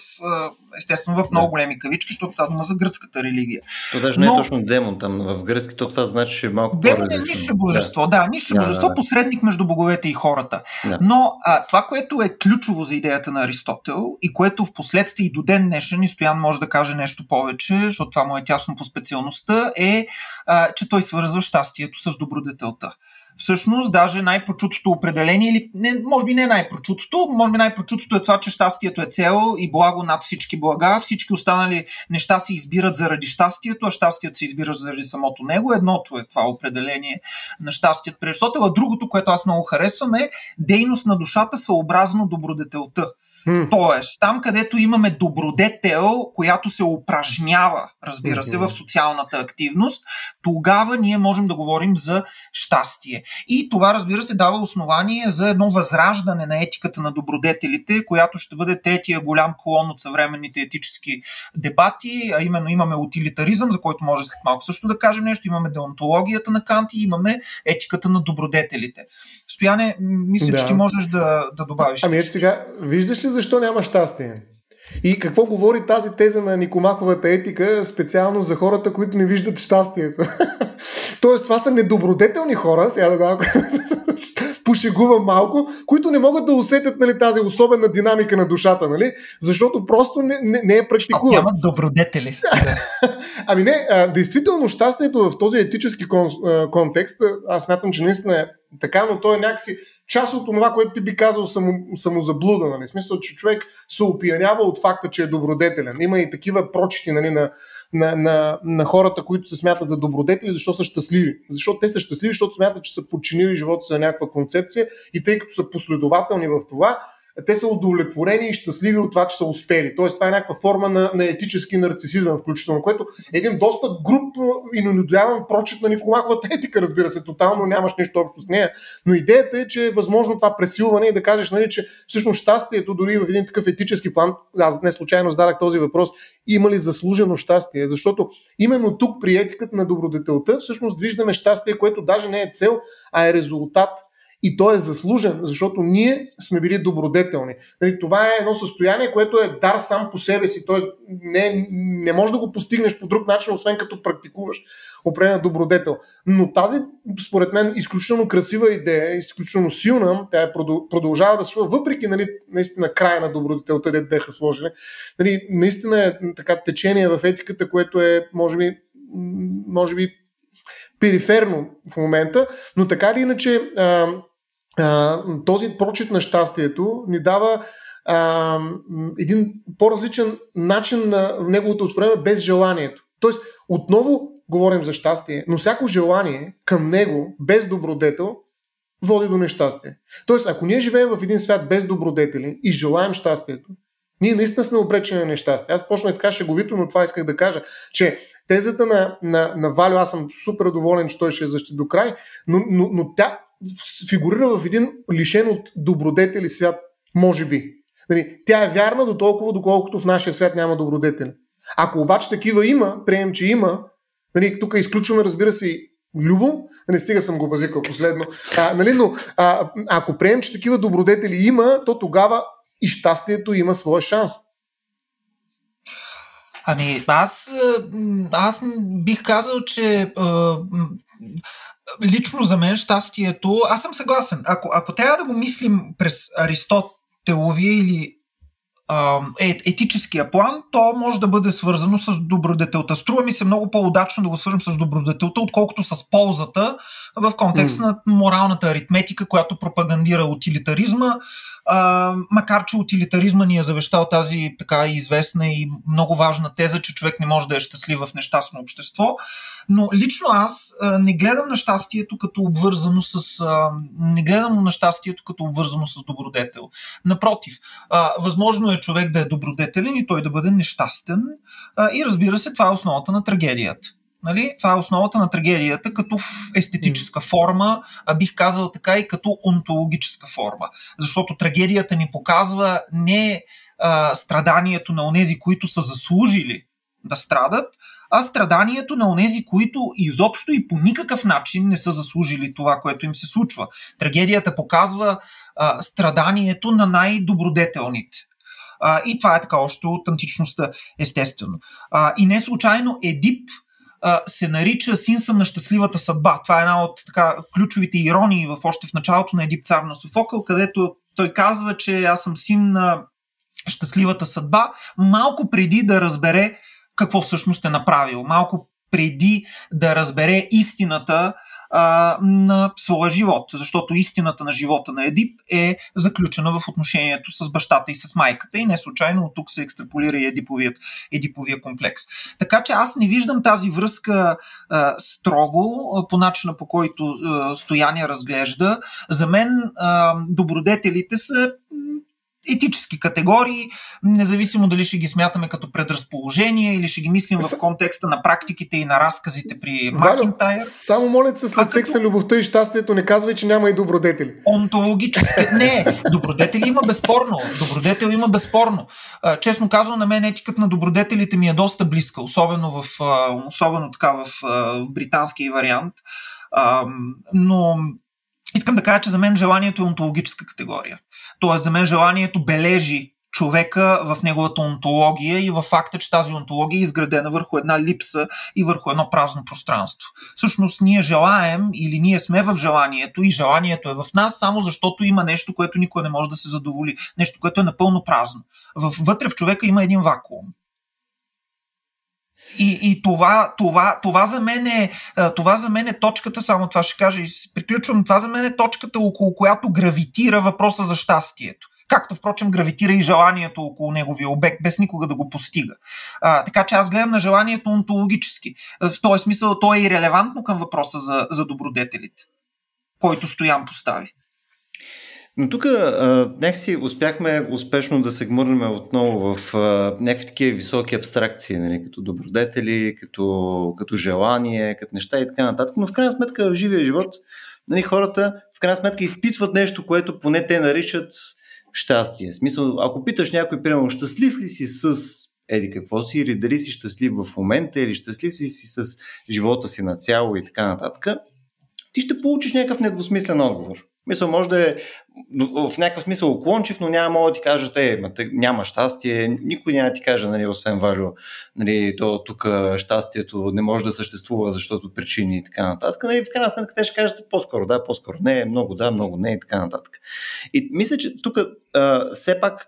естествено в много големи кавички, защото това дума за гръцката религия. То даже не е точно демон там, в гръцки то това значи, че е малко Демон е нише божество, да, да нише yeah, божество, да. посредник между боговете и хората. Yeah. Но а, това, което е ключово за идеята на Аристотел и което в последствие и до ден днешен, и Стоян може да каже нещо повече, защото това му е тясно по специалността, е е, а, че той свързва щастието с добродетелта. Всъщност, даже най-прочутото определение, или не, може би не най-прочутото, може би най-прочутото е това, че щастието е цел и благо над всички блага. Всички останали неща се избират заради щастието, а щастието се избира заради самото него. Едното е това определение на щастието при Аристотел, а другото, което аз много харесвам е дейност на душата съобразно добродетелта. Mm. Тоест, там където имаме добродетел, която се упражнява, разбира се, в социалната активност, тогава ние можем да говорим за щастие. И това, разбира се, дава основание за едно възраждане на етиката на добродетелите, която ще бъде третия голям колон от съвременните етически дебати, а именно имаме утилитаризъм, за който може след малко също да кажем нещо, имаме деонтологията на Кант и имаме етиката на добродетелите. Стояне, мисля, да. че ти можеш да, да добавиш. Ами ето сега, виждаш ли защо няма щастие? И какво говори тази теза на Никомаковата етика специално за хората, които не виждат щастието? Тоест, това са недобродетелни хора, сега да дам пошегувам малко, които не могат да усетят нали, тази особена динамика на душата, нали? защото просто не, не, не е практикувано. Нямат добродетели. ами не, а, действително щастието в този етически кон, а, контекст, аз смятам, че наистина е така, но то е някакси част от това, което ти би казал само, самозаблуда. Нали? В смисъл, че човек се опиянява от факта, че е добродетелен. Има и такива прочити нали, на, на, на, на хората, които се смятат за добродетели, защо са щастливи. Защото те са щастливи, защото смятат, че са подчинили живота си на някаква концепция и тъй като са последователни в това, те са удовлетворени и щастливи от това, че са успели. Тоест, това е някаква форма на, на етически нарцисизъм, включително, което е един доста груп и ненадяван прочит на Николаховата етика, разбира се, тотално нямаш нищо общо с нея. Но идеята е, че е възможно това пресилване и да кажеш, нали, че всъщност щастието, дори в един такъв етически план, аз не случайно зададах този въпрос, има ли заслужено щастие? Защото именно тук при етиката на добродетелта всъщност виждаме щастие, което даже не е цел, а е резултат и той е заслужен, защото ние сме били добродетелни. Нали, това е едно състояние, което е дар сам по себе си, т.е. Не, не можеш да го постигнеш по друг начин, освен като практикуваш определена добродетел. Но тази, според мен, изключително красива идея, изключително силна, тя е продължава да се случва, въпреки нали, наистина края на добродетелта, де беха сложили. Нали, наистина е така течение в етиката, което е, може би, може би периферно в момента, но така или иначе този прочит на щастието ни дава а, един по-различен начин на неговото успорение без желанието. Тоест, отново говорим за щастие, но всяко желание към него, без добродетел, води до нещастие. Тоест, ако ние живеем в един свят без добродетели и желаем щастието, ние наистина сме обречени на нещастие. Аз почнах така шеговито, но това исках да кажа, че тезата на, на, на Валю, аз съм супер доволен, че той ще защити до край, но, но, но тя фигурира в един лишен от добродетели свят, може би. Нали, тя е вярна до толкова, доколкото в нашия свят няма добродетели. Ако обаче такива има, приемем, че има, нали, тук изключваме, разбира се, Любо, не стига съм го базикал последно, а, нали, но а, ако приемем, че такива добродетели има, то тогава и щастието има своя шанс. Ами, аз, аз бих казал, че а, лично за мен щастието, аз съм съгласен. Ако, ако трябва да го мислим през Аристотеловия или е, етическия план, то може да бъде свързано с добродетелта. Струва ми се много по-удачно да го свържем с добродетелта, отколкото с ползата в контекст mm. на моралната аритметика, която пропагандира утилитаризма, а, макар че утилитаризма ни е завещал тази така известна и много важна теза, че човек не може да е щастлив в нещастно общество. Но лично аз а, не гледам на щастието като обвързано с. А, не гледам на щастието като обвързано с добродетел. Напротив, а, възможно е човек да е добродетелен и той да бъде нещастен. А, и разбира се, това е основата на трагедията. Нали? Това е основата на трагедията като естетическа форма, а бих казал така и като онтологическа форма. Защото трагедията ни показва не а, страданието на онези, които са заслужили да страдат, а страданието на онези, които изобщо и по никакъв начин не са заслужили това, което им се случва. Трагедията показва а, страданието на най-добродетелните. А, и това е така още от античността, естествено. А, и не случайно Едип се нарича Син съм на щастливата съдба. Това е една от така, ключовите иронии в още в началото на Едип цар на Софокъл, където той казва, че аз съм син на щастливата съдба, малко преди да разбере какво всъщност е направил, малко преди да разбере истината а, на своя живот, защото истината на живота на Едип е заключена в отношението с бащата и с майката и не случайно от тук се екстраполира и Едиповият, Едиповия комплекс. Така че аз не виждам тази връзка а, строго а, по начина по който а, Стояния разглежда. За мен а, добродетелите са етически категории, независимо дали ще ги смятаме като предразположение или ще ги мислим в контекста на практиките и на разказите при Макинтайр. Само моля се след секса, любовта и щастието не казвай, че няма и добродетели. Онтологически. Не, добродетели има безспорно. Добродетел има безспорно. Честно казвам, на мен етиката на добродетелите ми е доста близка, особено в, особено така в, в британския вариант. Но искам да кажа, че за мен желанието е онтологическа категория. Тоест, за мен желанието бележи човека в неговата онтология и в факта, че тази онтология е изградена върху една липса и върху едно празно пространство. Всъщност ние желаем или ние сме в желанието и желанието е в нас, само защото има нещо, което никой не може да се задоволи. Нещо, което е напълно празно. Вътре в човека има един вакуум. И, и това, това, това, за мен е, това за мен е точката, само това ще кажа и приключвам, това за мен е точката, около която гравитира въпроса за щастието. Както, впрочем, гравитира и желанието около неговия обект, без никога да го постига. А, така че аз гледам на желанието онтологически. В този смисъл то е и релевантно към въпроса за, за добродетелите, който Стоян постави. Но тук някакси успяхме успешно да се гмурнем отново в а, някакви такива високи абстракции, нали, като добродетели, като, като желание, като неща и така нататък. Но в крайна сметка в живия живот нали, хората в крайна сметка изпитват нещо, което поне те наричат щастие. В смисъл, ако питаш някой, примерно, щастлив ли си с еди какво си, или дали си щастлив в момента, или щастлив ли си с живота си на цяло и така нататък, ти ще получиш някакъв недвусмислен отговор. Мисъл, може да е в някакъв смисъл уклончив, но няма мога да ти кажа, те, няма щастие, никой няма да ти каже, нали, освен Валю, нали, то тук щастието не може да съществува, защото причини и така нататък. Нали, в крайна сметка те ще кажат по-скоро да, по-скоро не, много да, много не и така нататък. И мисля, че тук все пак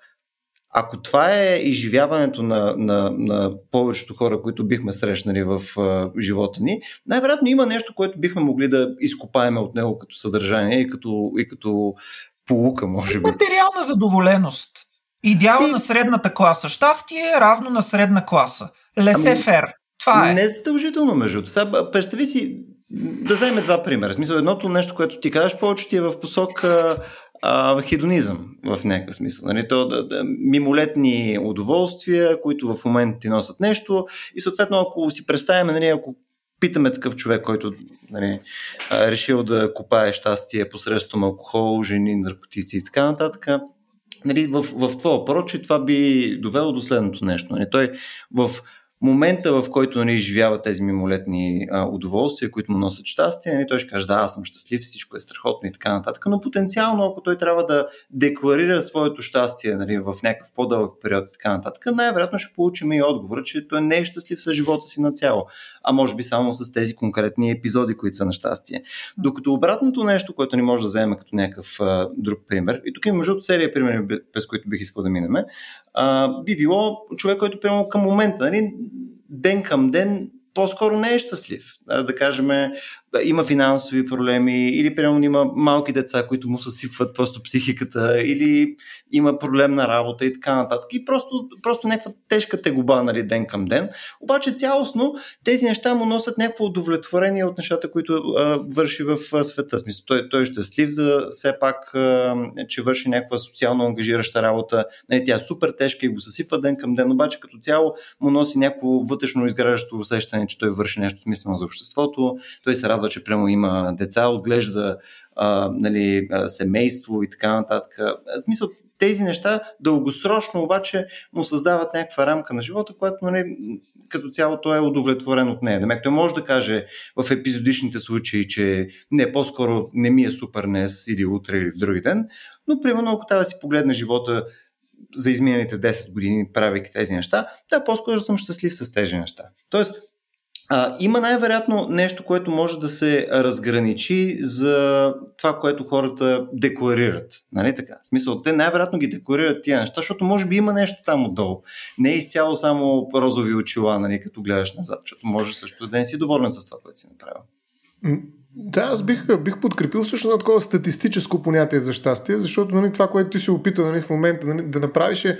ако това е изживяването на, на, на повечето хора, които бихме срещнали в а, живота ни, най-вероятно има нещо, което бихме могли да изкопаеме от него като съдържание и като, и като полука, може би. Материална задоволеност. Идеала и... на средната класа. Щастие е равно на средна класа. Лесе ами, фер. Това е. Не задължително, между. Сега, представи си, да вземем два примера. В смисъл, едното нещо, което ти кажеш, повече ти е в посока а, хедонизъм в някакъв смисъл. Нали? То, да, да, мимолетни удоволствия, които в момента ти носят нещо и съответно ако си представяме, нали, ако питаме такъв човек, който нали, решил да купае щастие посредством алкохол, жени, наркотици и така нататък, нали, в, в това проче това би довело до следното нещо. Нали. Той в момента, в който нали, изживява тези мимолетни а, удоволствия, които му носят щастие, нали, той ще каже, да, аз съм щастлив, всичко е страхотно и така нататък. Но потенциално, ако той трябва да декларира своето щастие нали, в някакъв по-дълъг период и така нататък, най-вероятно ще получим и отговора, че той не е щастлив с живота си на цяло, а може би само с тези конкретни епизоди, които са на щастие. Докато обратното нещо, което ни може да вземем като някакъв а, друг пример, и тук има между серия примери, през които бих искал да минем, а, би било човек, който примерно към момента, нали, ден към ден по-скоро не е щастлив. Да кажем, има финансови проблеми, или примерно има малки деца, които му съсипват просто психиката, или има проблем на работа и така нататък. И просто, просто някаква тежка тегуба, нали, ден към ден. Обаче цялостно тези неща му носят някакво удовлетворение от нещата, които а, върши в а, света. Смисъл, той, той е щастлив за все пак, а, че върши някаква социално ангажираща работа. Нали, тя е супер тежка и го съсипва ден към ден, обаче като цяло му носи някакво вътрешно изграждащо усещане, че той върши нещо смислено за обществото. Той се радва, че прямо има деца, отглежда а, нали, семейство и така нататък. В смисъл, тези неща дългосрочно обаче му създават някаква рамка на живота, която нали, като цяло той е удовлетворен от нея. Демек той може да каже в епизодичните случаи, че не, по-скоро не ми е супер днес или утре или в други ден, но примерно ако трябва да си погледне живота за изминалите 10 години, правейки тези неща, да, по-скоро съм щастлив с тези неща. Тоест, а, има най-вероятно нещо, което може да се разграничи за това, което хората декларират. Нали така? В смисъл, те най-вероятно ги декларират тия неща, защото може би има нещо там отдолу. Не е изцяло само розови очила, нали, като гледаш назад, защото може също да не си доволен с това, което си направил. Да, аз бих, бих подкрепил също на такова статистическо понятие за щастие, защото нали, това, което ти си опита нали, в момента нали, да направиш е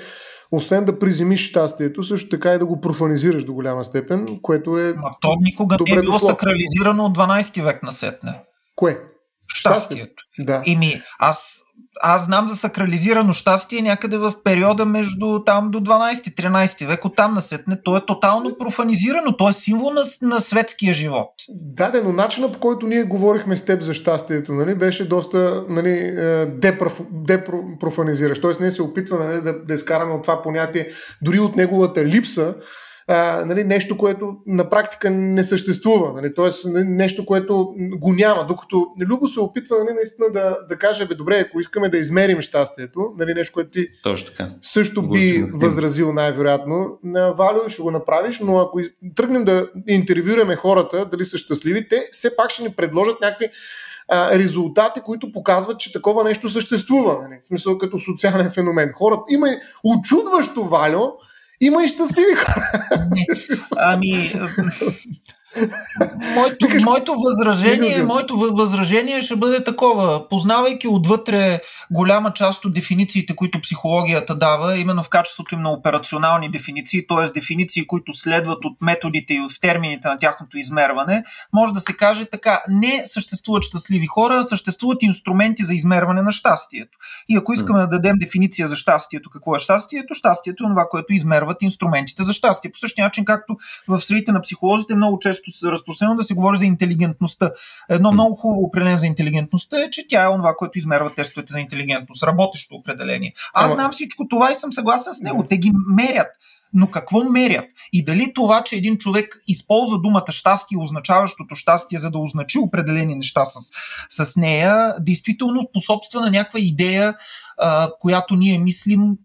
освен да приземиш щастието, също така и да го профанизираш до голяма степен, което е. Ма то никога не е било дошло. сакрализирано от 12 век на сетне. Кое? Щастието. Да. Ими, аз аз знам за сакрализирано щастие някъде в периода между там до 12-13 век, оттам насетне. То е тотално профанизирано, то е символ на, на светския живот. Да, да, но начинът по който ние говорихме с теб за щастието, нали, беше доста нали, е, депроф, депрофанизиращ. Тоест ние се опитваме нали, да, да изкараме от това понятие, дори от неговата липса, а, нали, нещо, което на практика не съществува. Нали, Тоест нещо, което го няма. Докато Любо се опитва нали, наистина да, да каже, бе, добре, ако искаме да измерим щастието, нали, нещо, което ти Точно така. също би Густим. възразил най-вероятно, на Валю ще го направиш, но ако тръгнем да интервюираме хората, дали са щастливи, те все пак ще ни предложат някакви а, резултати, които показват, че такова нещо съществува. Нали? В смисъл като социален феномен. Хората има очудващо, Валю, има и щастливи хора. Ами, моето, моето, възражение, моето възражение ще бъде такова. Познавайки отвътре голяма част от дефинициите, които психологията дава, именно в качеството им на операционални дефиниции, т.е. дефиниции, които следват от методите и от термините на тяхното измерване, може да се каже така, не съществуват щастливи хора, съществуват инструменти за измерване на щастието. И ако искаме да дадем дефиниция за щастието, какво е щастието? Щастието е това, което измерват инструментите за щастие. По същия начин, както в средите на психолозите много често често разпространено да се говори за интелигентността. Едно много хубаво определение за интелигентността е, че тя е това, което измерва тестовете за интелигентност, работещо определение. Аз знам всичко това и съм съгласен с него. Те ги мерят. Но какво мерят? И дали това, че един човек използва думата щастие, означаващото щастие, за да означи определени неща с, с нея, действително способства на някаква идея, а, която ние мислим,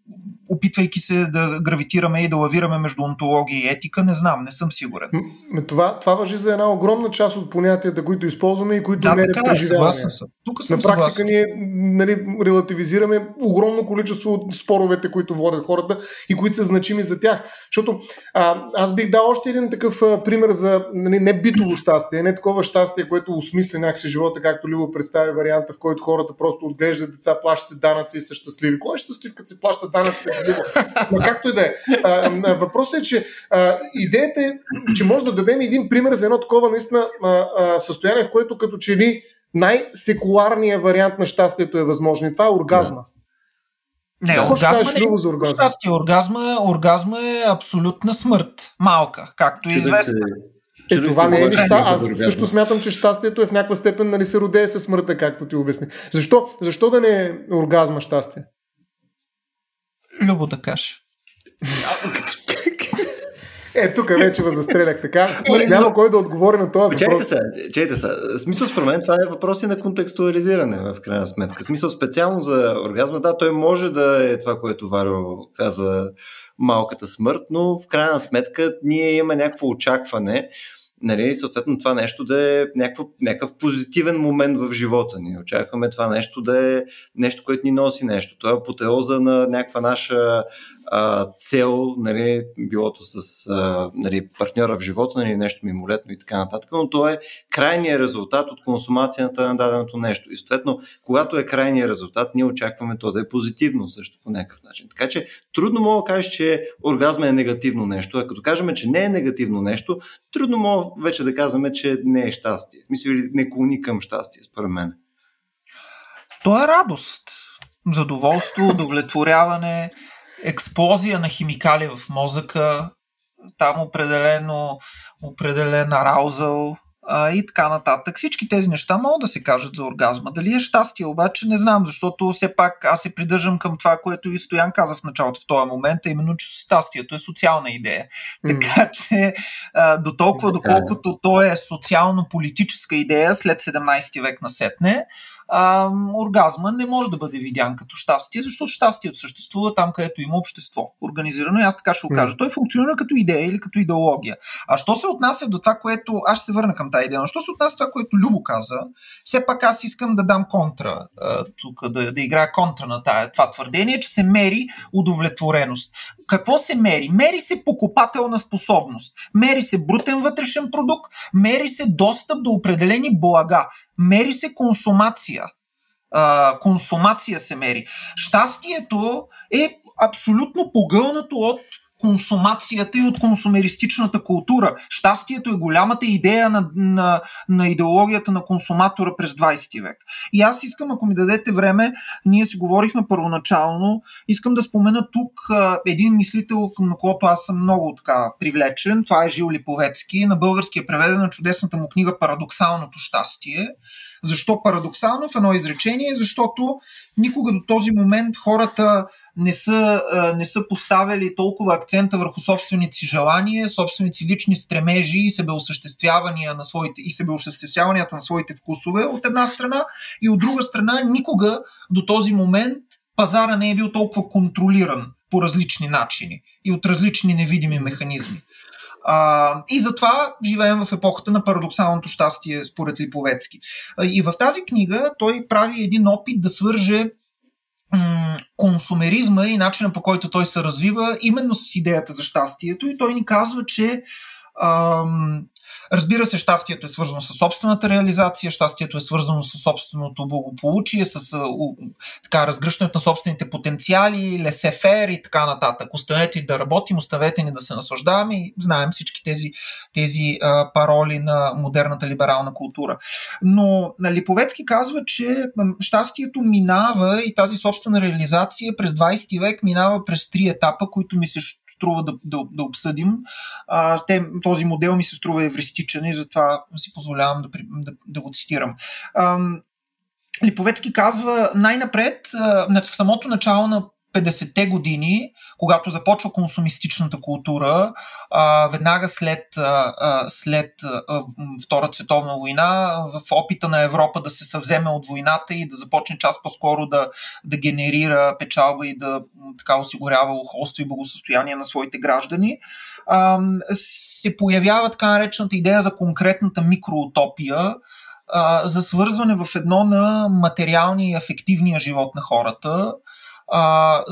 опитвайки се да гравитираме и да лавираме между онтология и етика, не знам, не съм сигурен. Това, това въжи за една огромна част от понятията, които използваме и които да, мерят така, преживяване. Съм. Тук съм На практика съгласен. ние нали, релативизираме огромно количество от споровете, които водят хората и които са значими за тях. Защото а, аз бих дал още един такъв а, пример за нали, не битово щастие, не такова щастие, което осмисля някакси живота, както Любо представи варианта, в който хората просто отглеждат деца, плащат се данъци и са щастливи. Кой е щастлив, като се плаща данъци? Но както и да е. Въпросът е, че а, идеята е, че може да дадем един пример за едно такова наистина а, а, състояние, в което като че ли най-секуларният вариант на щастието е възможен. И това е оргазма. Не, да, оргазма не, оргазма? Щастие, оргазма, оргазма е абсолютна смърт. Малка, както е известно. Е, това не е ли ща... Аз също смятам, че щастието е в някаква степен нали, се родее със смъртта, както ти обясни. Защо, защо да не е оргазма щастие? Любо да кажеш. Е, тук вече възастрелях така. Е, няма кой да отговори на това въпрос. Чейте се, чейте се. Смисъл според мен това е въпроси на контекстуализиране в крайна сметка. Смисъл специално за оргазма, да, той може да е това, което Варо каза малката смърт, но в крайна сметка ние имаме някакво очакване нали, съответно това нещо да е някакъв, някакъв позитивен момент в живота ни. Очакваме това нещо да е нещо, което ни носи нещо. Това е апотеоза на някаква наша цел, нали, билото с а, нали, партньора в живота, нали, нещо мимолетно и така нататък, но то е крайният резултат от консумацията на даденото нещо. И съответно, когато е крайният резултат, ние очакваме то да е позитивно също по някакъв начин. Така че трудно мога да кажеш, че оргазма е негативно нещо, а като кажем, че не е негативно нещо, трудно мога вече да казваме, че не е щастие. Мисля, не клони към щастие, според мен. То е радост, задоволство, удовлетворяване, експлозия на химикали в мозъка, там определено, определен араузъл а, и така нататък. Всички тези неща могат да се кажат за оргазма. Дали е щастие, обаче не знам, защото все пак аз се придържам към това, което и Стоян каза в началото в този момент, а именно, че щастието е социална идея. Mm. Така че а, до толкова, е. доколкото то е социално-политическа идея след 17 век на сетне, а, оргазма не може да бъде видян като щастие, защото щастието съществува там, където има общество. Организирано и аз така ще го кажа. Той функционира като идея или като идеология. А що се отнася до това, което... Аз ще се върна към тази идея, но що се отнася до това, което Любо каза, все пак аз искам да дам контра, тук да, да играя контра на тая, това твърдение, че се мери удовлетвореност. Какво се мери? Мери се покупателна способност. Мери се брутен вътрешен продукт, мери се достъп до определени блага мери се консумация. А, консумация се мери. Щастието е абсолютно погълнато от консумацията и от консумеристичната култура. Щастието е голямата идея на, на, на идеологията на консуматора през 20 век. И аз искам, ако ми дадете време, ние си говорихме първоначално, искам да спомена тук а, един мислител, на когото аз съм много така привлечен. Това е Жил Липовецки. На български е преведена чудесната му книга Парадоксалното щастие. Защо парадоксално? В едно изречение, защото никога до този момент хората не са, не са поставили толкова акцента върху собствените си желания, собствените си лични стремежи и себеосъществявания на своите, и себеосъществяванията на своите вкусове от една страна и от друга страна никога до този момент пазара не е бил толкова контролиран по различни начини и от различни невидими механизми. А, и затова живеем в епохата на парадоксалното щастие, според Липовецки. И в тази книга той прави един опит да свърже консумеризма и начина по който той се развива именно с идеята за щастието. И той ни казва, че Разбира се, щастието е свързано с собствената реализация, щастието е свързано с собственото благополучие, с така, разгръщането на собствените потенциали, лесефер и така нататък. Оставете да работим, оставете ни да се наслаждаваме и знаем всички тези, тези а, пароли на модерната либерална култура. Но Липовецки казва, че щастието минава и тази собствена реализация през 20 век минава през три етапа, които ми се струва да, да, да обсъдим. А, те, този модел ми се струва евристичен и затова си позволявам да, да, да го цитирам. А, Липовецки казва най-напред, в самото начало на 50-те години, когато започва консумистичната култура, веднага след, а, след Втората световна война, в опита на Европа да се съвземе от войната и да започне част по-скоро да, да генерира печалба и да така осигурява ухолство и благосостояние на своите граждани, се появява така наречената идея за конкретната микроутопия, за свързване в едно на материалния и афективния живот на хората, а,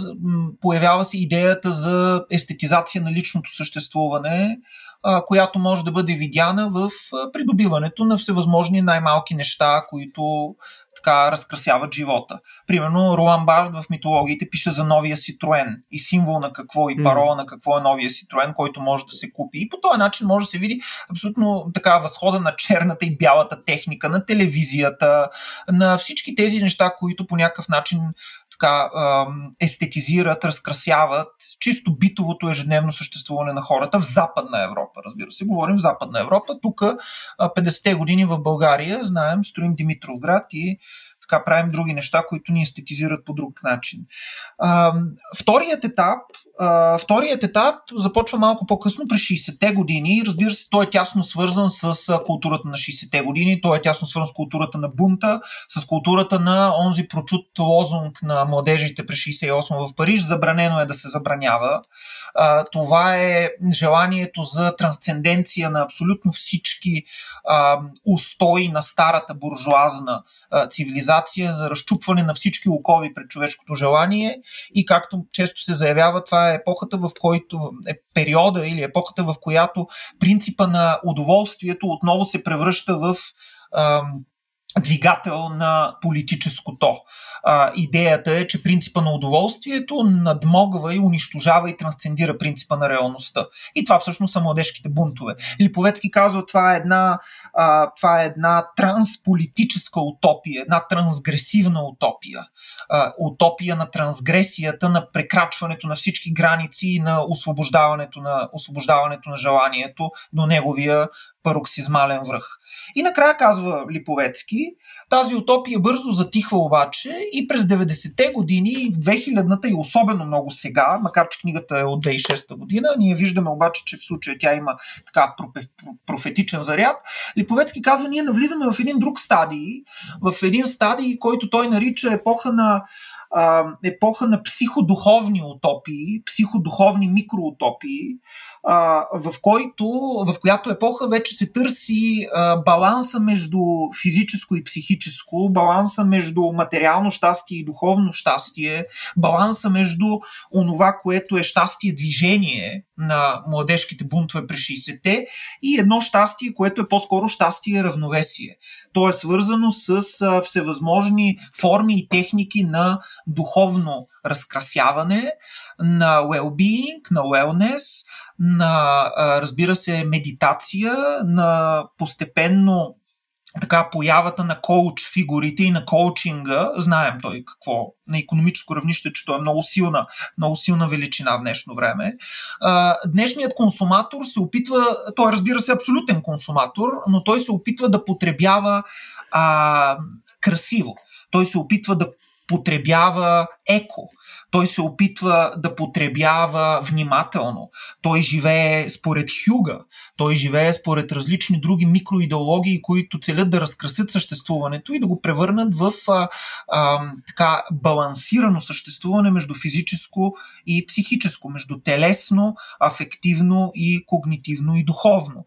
появява се идеята за естетизация на личното съществуване, а, която може да бъде видяна в придобиването на всевъзможни най-малки неща, които така разкрасяват живота. Примерно Ролан Бард в митологиите пише за новия Ситроен и символ на какво и парола на какво е новия Ситроен, който може да се купи. И по този начин може да се види абсолютно така възхода на черната и бялата техника, на телевизията, на всички тези неща, които по някакъв начин така естетизират, разкрасяват чисто битовото ежедневно съществуване на хората в Западна Европа, разбира се. Говорим в Западна Европа. Тук 50-те години в България, знаем, строим Димитровград и така правим други неща, които ни естетизират по друг начин. А, вторият етап Вторият етап започва малко по-късно, през 60-те години. Разбира се, той е тясно свързан с културата на 60-те години, той е тясно свързан с културата на бунта, с културата на онзи прочут лозунг на младежите през 68 в Париж. Забранено е да се забранява. Това е желанието за трансценденция на абсолютно всички устои на старата буржуазна цивилизация, за разчупване на всички окови пред човешкото желание и както често се заявява, това е епохата, в който е периода или епохата, в която принципа на удоволствието отново се превръща в двигател на политическото. А, идеята е, че принципа на удоволствието надмогва и унищожава и трансцендира принципа на реалността. И това всъщност са младежките бунтове. Липовецки казва, това е една, а, това е една трансполитическа утопия, една трансгресивна утопия. А, утопия на трансгресията, на прекрачването на всички граници и на освобождаването на, освобождаването на желанието до неговия пароксизмален връх. И накрая казва Липовецки, тази утопия бързо затихва обаче и през 90-те години, в 2000-та и особено много сега, макар че книгата е от 2006 година, ние виждаме обаче, че в случая тя има така профетичен заряд. Липовецки казва, ние навлизаме в един друг стадий, в един стадий, който той нарича епоха на а, епоха на психодуховни утопии, психодуховни микроутопии, а, в, който, в която епоха вече се търси а, баланса между физическо и психическо, баланса между материално щастие и духовно щастие, баланса между онова, което е щастие движение на младежките бунтове през 60-те и едно щастие, което е по-скоро щастие равновесие. То е свързано с всевъзможни форми и техники на духовно разкрасяване, на well-being, на wellness, на, разбира се, медитация, на постепенно така появата на коуч фигурите и на коучинга, знаем той какво на економическо равнище, че той е много силна, много силна величина в днешно време. днешният консуматор се опитва, той разбира се абсолютен консуматор, но той се опитва да потребява а, красиво. Той се опитва да потребява еко. Той се опитва да потребява внимателно. Той живее според Хюга. Той живее според различни други микроидеологии, които целят да разкрасят съществуването и да го превърнат в а, а, така балансирано съществуване между физическо и психическо, между телесно, афективно и когнитивно и духовно.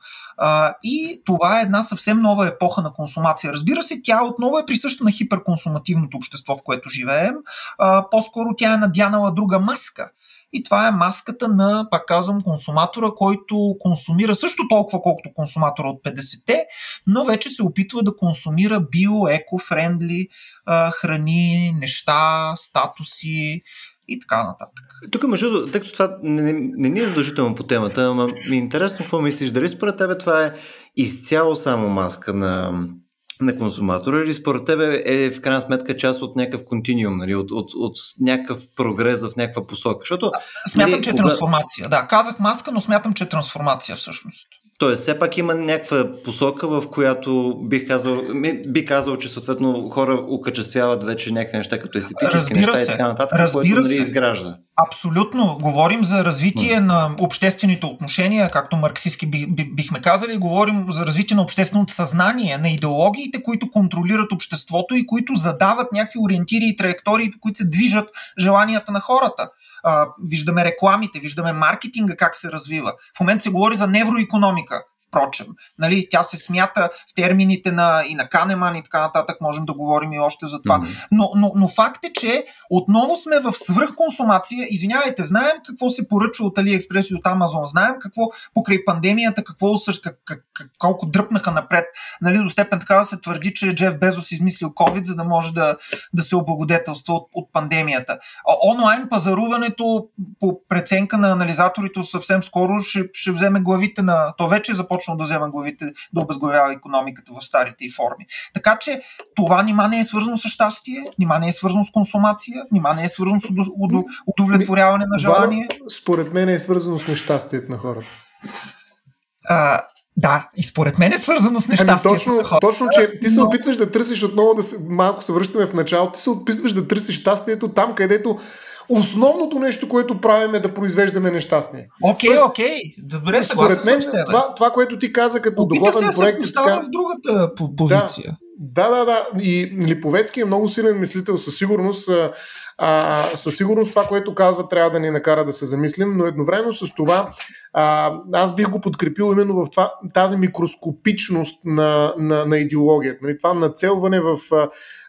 И това е една съвсем нова епоха на консумация. Разбира се, тя отново е присъща на хиперконсумативното общество, в което живеем. А, по-скоро тя е надянала друга маска. И това е маската на, пак казвам, консуматора, който консумира също толкова, колкото консуматора от 50-те, но вече се опитва да консумира био, еко-френдли храни, неща, статуси и така нататък. Тук, между другото, тъй като това не, не, не ни е задължително по темата, ама ми е интересно какво мислиш. Дали според тебе това е изцяло само маска на на консуматора или според тебе е в крайна сметка част от някакъв континуум, нали, от, от, от някакъв прогрес в някаква посока? Защото, смятам, нали, че е кога... трансформация. Да, казах маска, но смятам, че е трансформация всъщност. Тоест, все пак има някаква посока, в която бих казал, би казал, че съответно хора окачествяват вече някакви неща като естетически Разбира неща се. и така нататък, Разбира което нали, изгражда. Абсолютно. Говорим за развитие на обществените отношения, както марксистски бих, бихме казали. Говорим за развитие на общественото съзнание, на идеологиите, които контролират обществото и които задават някакви ориентири и траектории, по които се движат желанията на хората. А, виждаме рекламите, виждаме маркетинга как се развива. В момента се говори за невроекономика впрочем. Нали, тя се смята в термините на, и на Канеман и така нататък, можем да говорим и още за това. Mm-hmm. Но, но, но факт е, че отново сме в свръхконсумация. Извинявайте, знаем какво се поръчва от AliExpress и от Amazon, знаем какво покрай пандемията, какво как, как, как, колко дръпнаха напред. Нали, до степен така да се твърди, че Джеф Безос измислил COVID, за да може да, да се облагодетелства от, от пандемията. Онлайн пазаруването по преценка на анализаторите съвсем скоро ще, ще вземе главите на... То вече е започва започнал да взема главите, да обезглавява економиката в старите и форми. Така че това нима не е свързано с щастие, нима не е свързано с консумация, нима не е свързано с удовлетворяване на желание. Според мен е свързано с нещастието на хората. А, да, и според мен е свързано с нещастието. Ами точно, точно, че ти се но... опитваш да търсиш отново да се, малко се връщаме в началото, ти се опитваш да търсиш щастието там, където основното нещо, което правим е да произвеждаме нещастие. Окей, okay, окей. Okay. Добре, съгласен Според мен, с това, това, което ти каза като Опита се проект... се така... в другата позиция. Да, да, да. И Липовецки е много силен мислител със сигурност. А, със сигурност това, което казва, трябва да ни накара да се замислим, но едновременно с това а, аз бих го подкрепил именно в това, тази микроскопичност на, на, на идеологията. Нали, това нацелване в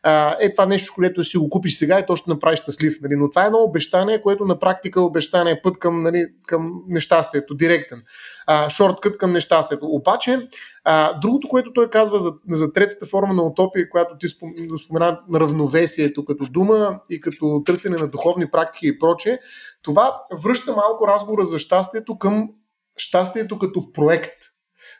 а, е това нещо, което си го купиш сега и то ще направи щастлив. Нали, но това е едно обещание, което на практика е обещание път към, нали, към нещастието, директен. А, шорткът към нещастието. Обаче, а, другото, което той казва за, за третата форма на утопия, която ти спомена на равновесието като дума и като търсене на духовни практики и прочее, това връща малко разговора за щастието към щастието като проект.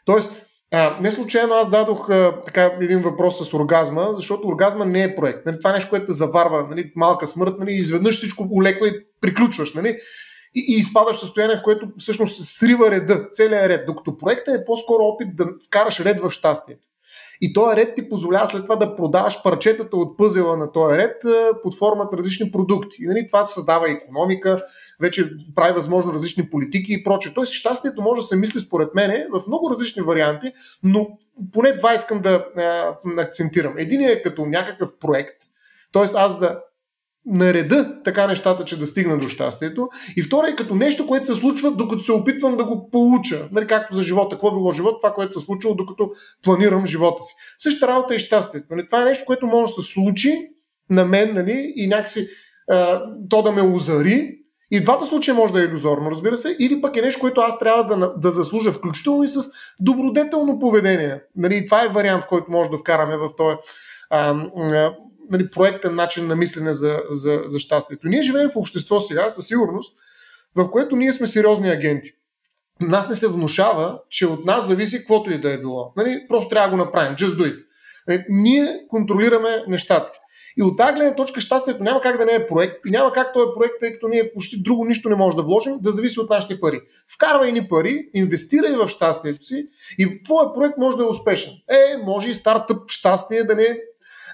Тоест, а, не случайно аз дадох а, така един въпрос с оргазма, защото оргазма не е проект. Нали, това е нещо, което те заварва, нали, малка смърт, нали, изведнъж всичко улеква и приключваш. Нали, и, изпадаш в състояние, в което всъщност се срива реда, целият ред. Докато проектът е по-скоро опит да вкараш ред в щастието. И този ред ти позволява след това да продаваш парчетата от пъзела на този ред под формата на различни продукти. И нали, това създава економика, вече прави възможно различни политики и прочее. Тоест щастието може да се мисли според мен в много различни варианти, но поне два искам да а, акцентирам. Един е като някакъв проект, т.е. аз да нареда така нещата, че да стигна до щастието. И второ е като нещо, което се случва, докато се опитвам да го получа. Нали, както за живота. Какво било живот? Това, което се случва, докато планирам живота си. Същата работа е щастието. Нали, това е нещо, което може да се случи на мен нали, и някакси а, то да ме озари. И в двата случая може да е иллюзорно, разбира се, или пък е нещо, което аз трябва да, да заслужа, включително и с добродетелно поведение. Нали, това е вариант, който може да вкараме в този нали, проектен начин на мислене за, за, за щастието. Ние живеем в общество сега, със сигурност, в което ние сме сериозни агенти. Нас не се внушава, че от нас зависи каквото и да е било. Нали, просто трябва да го направим. Just do it. Нали, ние контролираме нещата. И от тази гледна точка щастието няма как да не е проект и няма как този проект, тъй като ние почти друго нищо не може да вложим, да зависи от нашите пари. Вкарвай ни пари, инвестирай в щастието си и твоя проект може да е успешен. Е, може и стартъп щастие да не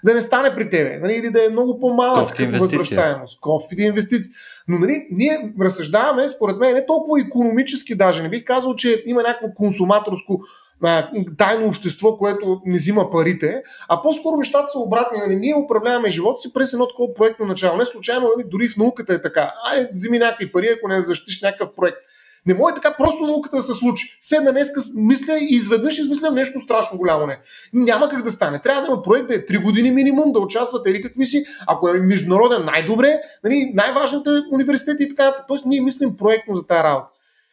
да не стане при тебе, нали, или да е много по-малък като възвръщаемост. Кофти инвестиции. Но нали, ние разсъждаваме, според мен, не толкова економически даже. Не бих казал, че има някакво консуматорско а, тайно общество, което не взима парите, а по-скоро нещата са обратни. Нали, ние управляваме живота си през едно такова проектно начало. Не случайно, нали, дори в науката е така. Ай, взими някакви пари, ако не защитиш някакъв проект. Не може така просто науката да се случи. Седна днеска мисля и изведнъж измислям нещо страшно голямо. Не. Няма как да стане. Трябва да има проект да е 3 години минимум, да участвате или какви си. Ако е международен, най-добре. Нали, най-важните университети и така. Тоест ние мислим проектно за тази работа.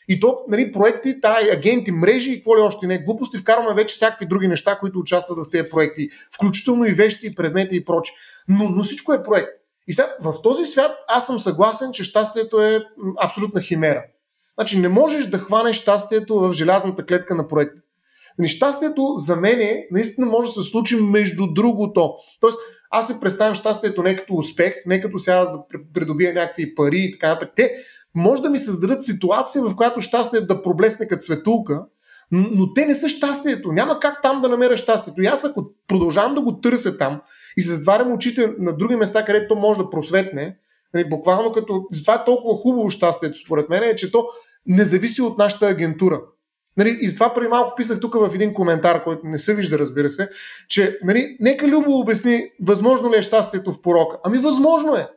И то, нали, проекти, тая агенти, мрежи и какво ли още не, глупости, вкарваме вече всякакви други неща, които участват в тези проекти, включително и вещи, предмети и прочи. Но, но всичко е проект. И сега, в този свят аз съм съгласен, че щастието е абсолютна химера. Значи не можеш да хванеш щастието в желязната клетка на проекта. Нещастието за мен наистина може да се случи между другото. Тоест, аз се представям щастието не като успех, не като сега да придобия някакви пари и така нататък. Те може да ми създадат ситуация, в която щастието да проблесне като светулка, но те не са щастието. Няма как там да намеря щастието. И аз ако продължавам да го търся там и се затварям очите на други места, където то може да просветне, нали, буквално като... Затова е толкова хубаво щастието, според мен, е, че то не зависи от нашата агентура. Нали, и това преди малко писах тук в един коментар, който не се вижда, разбира се, че нали, нека Любо обясни, възможно ли е щастието в порока. Ами възможно е.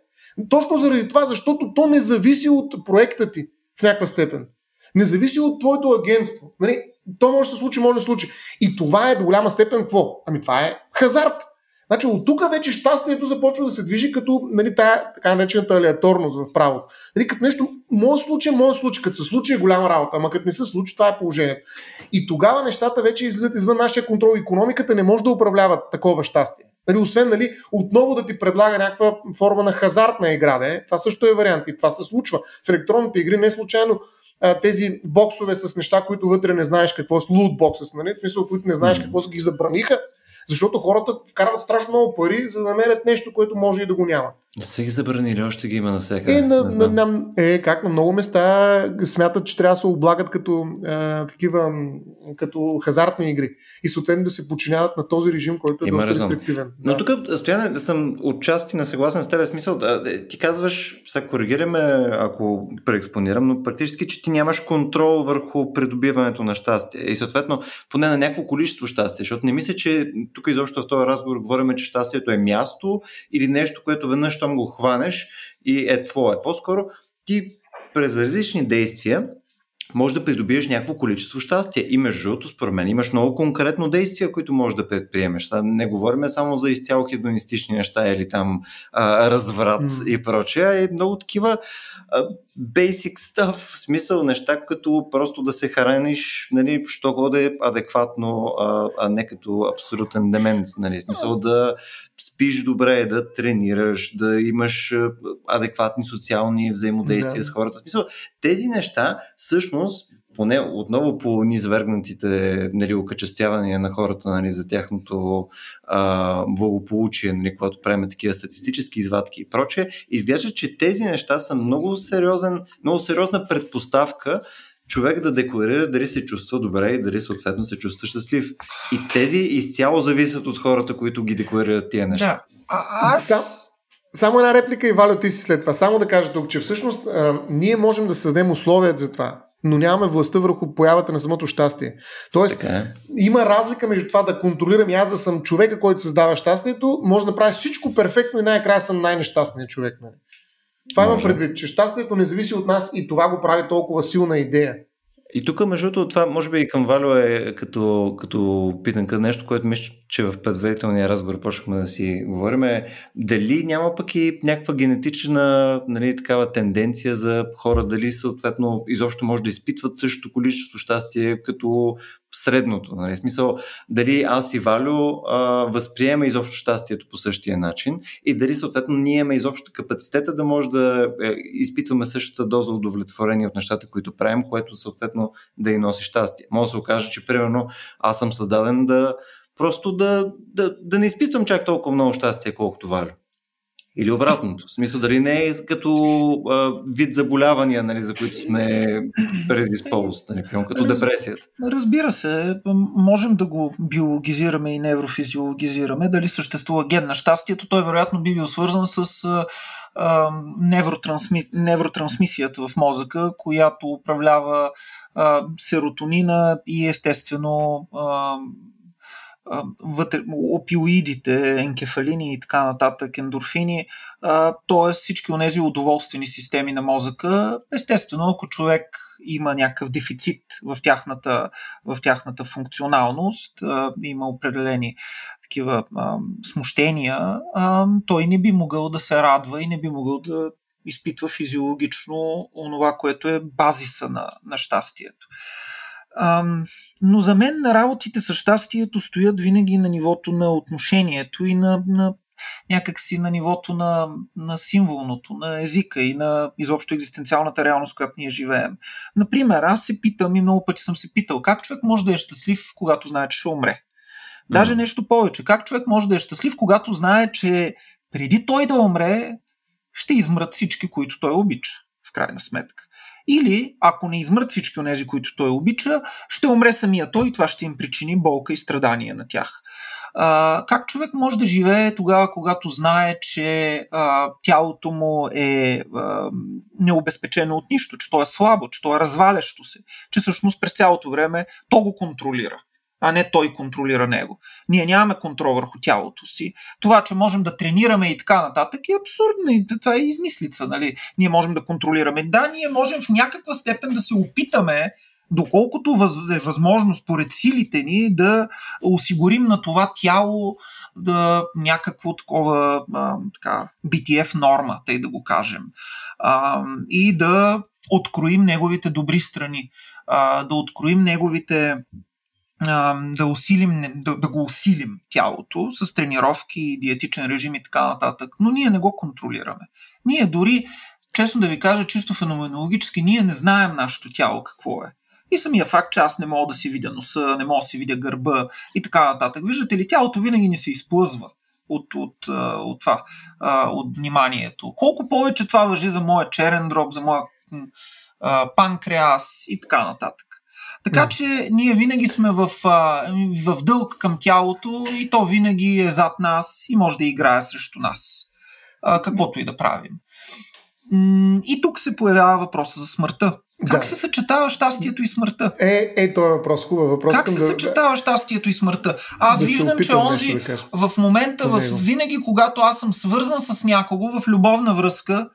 Точно заради това, защото то не зависи от проекта ти в някаква степен. Не зависи от твоето агентство. Нали, то може да се случи, може да се случи. И това е до голяма степен какво? Ами това е хазарт. Значи от тук вече щастието започва да се движи като нали, тая така наречената алиаторност в правото. Нали, като нещо, може случай, може случай, като се случи е голяма работа, ама като не се случи, това е положението. И тогава нещата вече излизат извън нашия контрол. Економиката не може да управлява такова щастие. Нали, освен нали, отново да ти предлага някаква форма на хазартна игра. Да Това също е вариант и това се случва. В електронните игри не случайно тези боксове с неща, които вътре не знаеш какво са, лут боксове, нали? в смисъл, които не знаеш какво са ги забраниха, защото хората вкарват страшно много пари, за да намерят нещо, което може и да го няма. Не са ги забранили, още ги има навсякъде. Е, на, на, на, е, как на много места смятат, че трябва да се облагат като а, такива, като хазартни игри и съответно да се подчиняват на този режим, който е има доста резон. рестриктивен. Но да. тук, Стояне, да съм отчасти на съгласен с теб, смисъл, да, да, ти казваш, сега коригираме, ако преекспонирам, но практически, че ти нямаш контрол върху придобиването на щастие и съответно поне на някакво количество щастие, защото не мисля, че тук изобщо в този разговор говорим, че щастието е място или нещо, което веднъж щом го хванеш и е твое. По-скоро ти през различни действия може да придобиеш някакво количество щастие. И между другото, според мен, имаш много конкретно действия, които можеш да предприемеш. Сега не говорим само за изцяло хедонистични неща или там а, разврат mm. и прочее, а и много такива а, basic stuff, в смисъл неща, като просто да се храниш, нали, що го да е адекватно, а, а не като абсолютен демент, нали, смисъл да спиш добре, да тренираш, да имаш адекватни социални взаимодействия да. с хората. В смисъл, тези неща всъщност поне отново по низвергнатите нали, окачествявания на хората нали, за тяхното а, благополучие, нали, когато правим такива статистически извадки и прочее, изглежда, че тези неща са много, сериозен, много сериозна предпоставка човек да декларира дали се чувства добре и дали съответно се чувства щастлив. И тези изцяло зависят от хората, които ги декларират тия неща. Да. А, аз... Само една реплика и Валю, ти си след това. Само да кажа тук, че всъщност а, ние можем да създадем условия за това но нямаме властта върху появата на самото щастие. Тоест, е. има разлика между това да контролирам и аз да съм човека, който създава щастието, може да направя всичко перфектно и най-накрая съм най-нещастният човек. Нали? Това може. имам предвид, че щастието не зависи от нас и това го прави толкова силна идея. И тук, между другото, това може би и към Валю е като, като питанка нещо, което мисля, че в предварителния разговор почнахме да си говорим дали няма пък и някаква генетична нали, такава тенденция за хора, дали съответно изобщо може да изпитват същото количество щастие като средното. Нали? Смисъл, дали аз и Валю а, възприема изобщо щастието по същия начин и дали съответно ние имаме изобщо капацитета да може да е, изпитваме същата доза удовлетворение от нещата, които правим, което съответно да и носи щастие. Може да се окаже, че примерно аз съм създаден да просто да, да, да не изпитвам чак толкова много щастие, колкото Валю. Или обратното. В смисъл, дали не е като а, вид заболявания, нали, за които сме предизполост, нали, като депресията. Разбира се, можем да го биологизираме и неврофизиологизираме. Дали съществува ген на щастието, той вероятно би бил свързан с а, невротрансми... невротрансмисията в мозъка, която управлява а, серотонина и естествено а, вътре, опиоидите, енкефалини и така нататък, ендорфини, т.е. всички от тези удоволствени системи на мозъка. Естествено, ако човек има някакъв дефицит в тяхната, в тяхната функционалност, има определени такива а, смущения, а, той не би могъл да се радва и не би могъл да изпитва физиологично онова, което е базиса на, на щастието. Ам, но за мен на работите с щастието стоят винаги на нивото на отношението и на, на някакси на нивото на, на символното, на езика и на изобщо екзистенциалната реалност, в която ние живеем. Например, аз се питам и много пъти съм се питал, как човек може да е щастлив, когато знае, че ще умре? Даже нещо повече. Как човек може да е щастлив, когато знае, че преди той да умре, ще измрат всички, които той обича в крайна сметка. Или, ако не измърт всички от тези, които той обича, ще умре самия той и това ще им причини болка и страдания на тях. А, как човек може да живее тогава, когато знае, че а, тялото му е а, необезпечено от нищо, че то е слабо, че то е развалящо се, че всъщност през цялото време то го контролира а не той контролира него. Ние нямаме контрол върху тялото си. Това, че можем да тренираме и така нататък е абсурдно. Това е измислица. Нали? Ние можем да контролираме. Да, ние можем в някаква степен да се опитаме доколкото е възможно според силите ни да осигурим на това тяло да, някакво такова а, така, BTF норма, тъй да го кажем. А, и да откроим неговите добри страни, а, да откроим неговите да, усилим, да, да го усилим тялото с тренировки, диетичен режим и така нататък. Но ние не го контролираме. Ние дори, честно да ви кажа, чисто феноменологически, ние не знаем нашето тяло какво е. И самия факт, че аз не мога да си видя носа, не мога да си видя гърба и така нататък. Виждате ли, тялото винаги не се изплъзва от, от, от това, от вниманието. Колко повече това въжи за моя черен дроб, за моя панкреас и така нататък. Така че ние винаги сме в, в дълг към тялото и то винаги е зад нас и може да играе срещу нас. Каквото и да правим. И тук се появява въпроса за смъртта. Как да. се съчетава щастието и смъртта? Е, е, това е въпрос, хубав въпрос. Как се да... съчетава щастието и смъртта? Аз да виждам, че онзи да в момента, в, винаги когато аз съм свързан с някого в любовна връзка,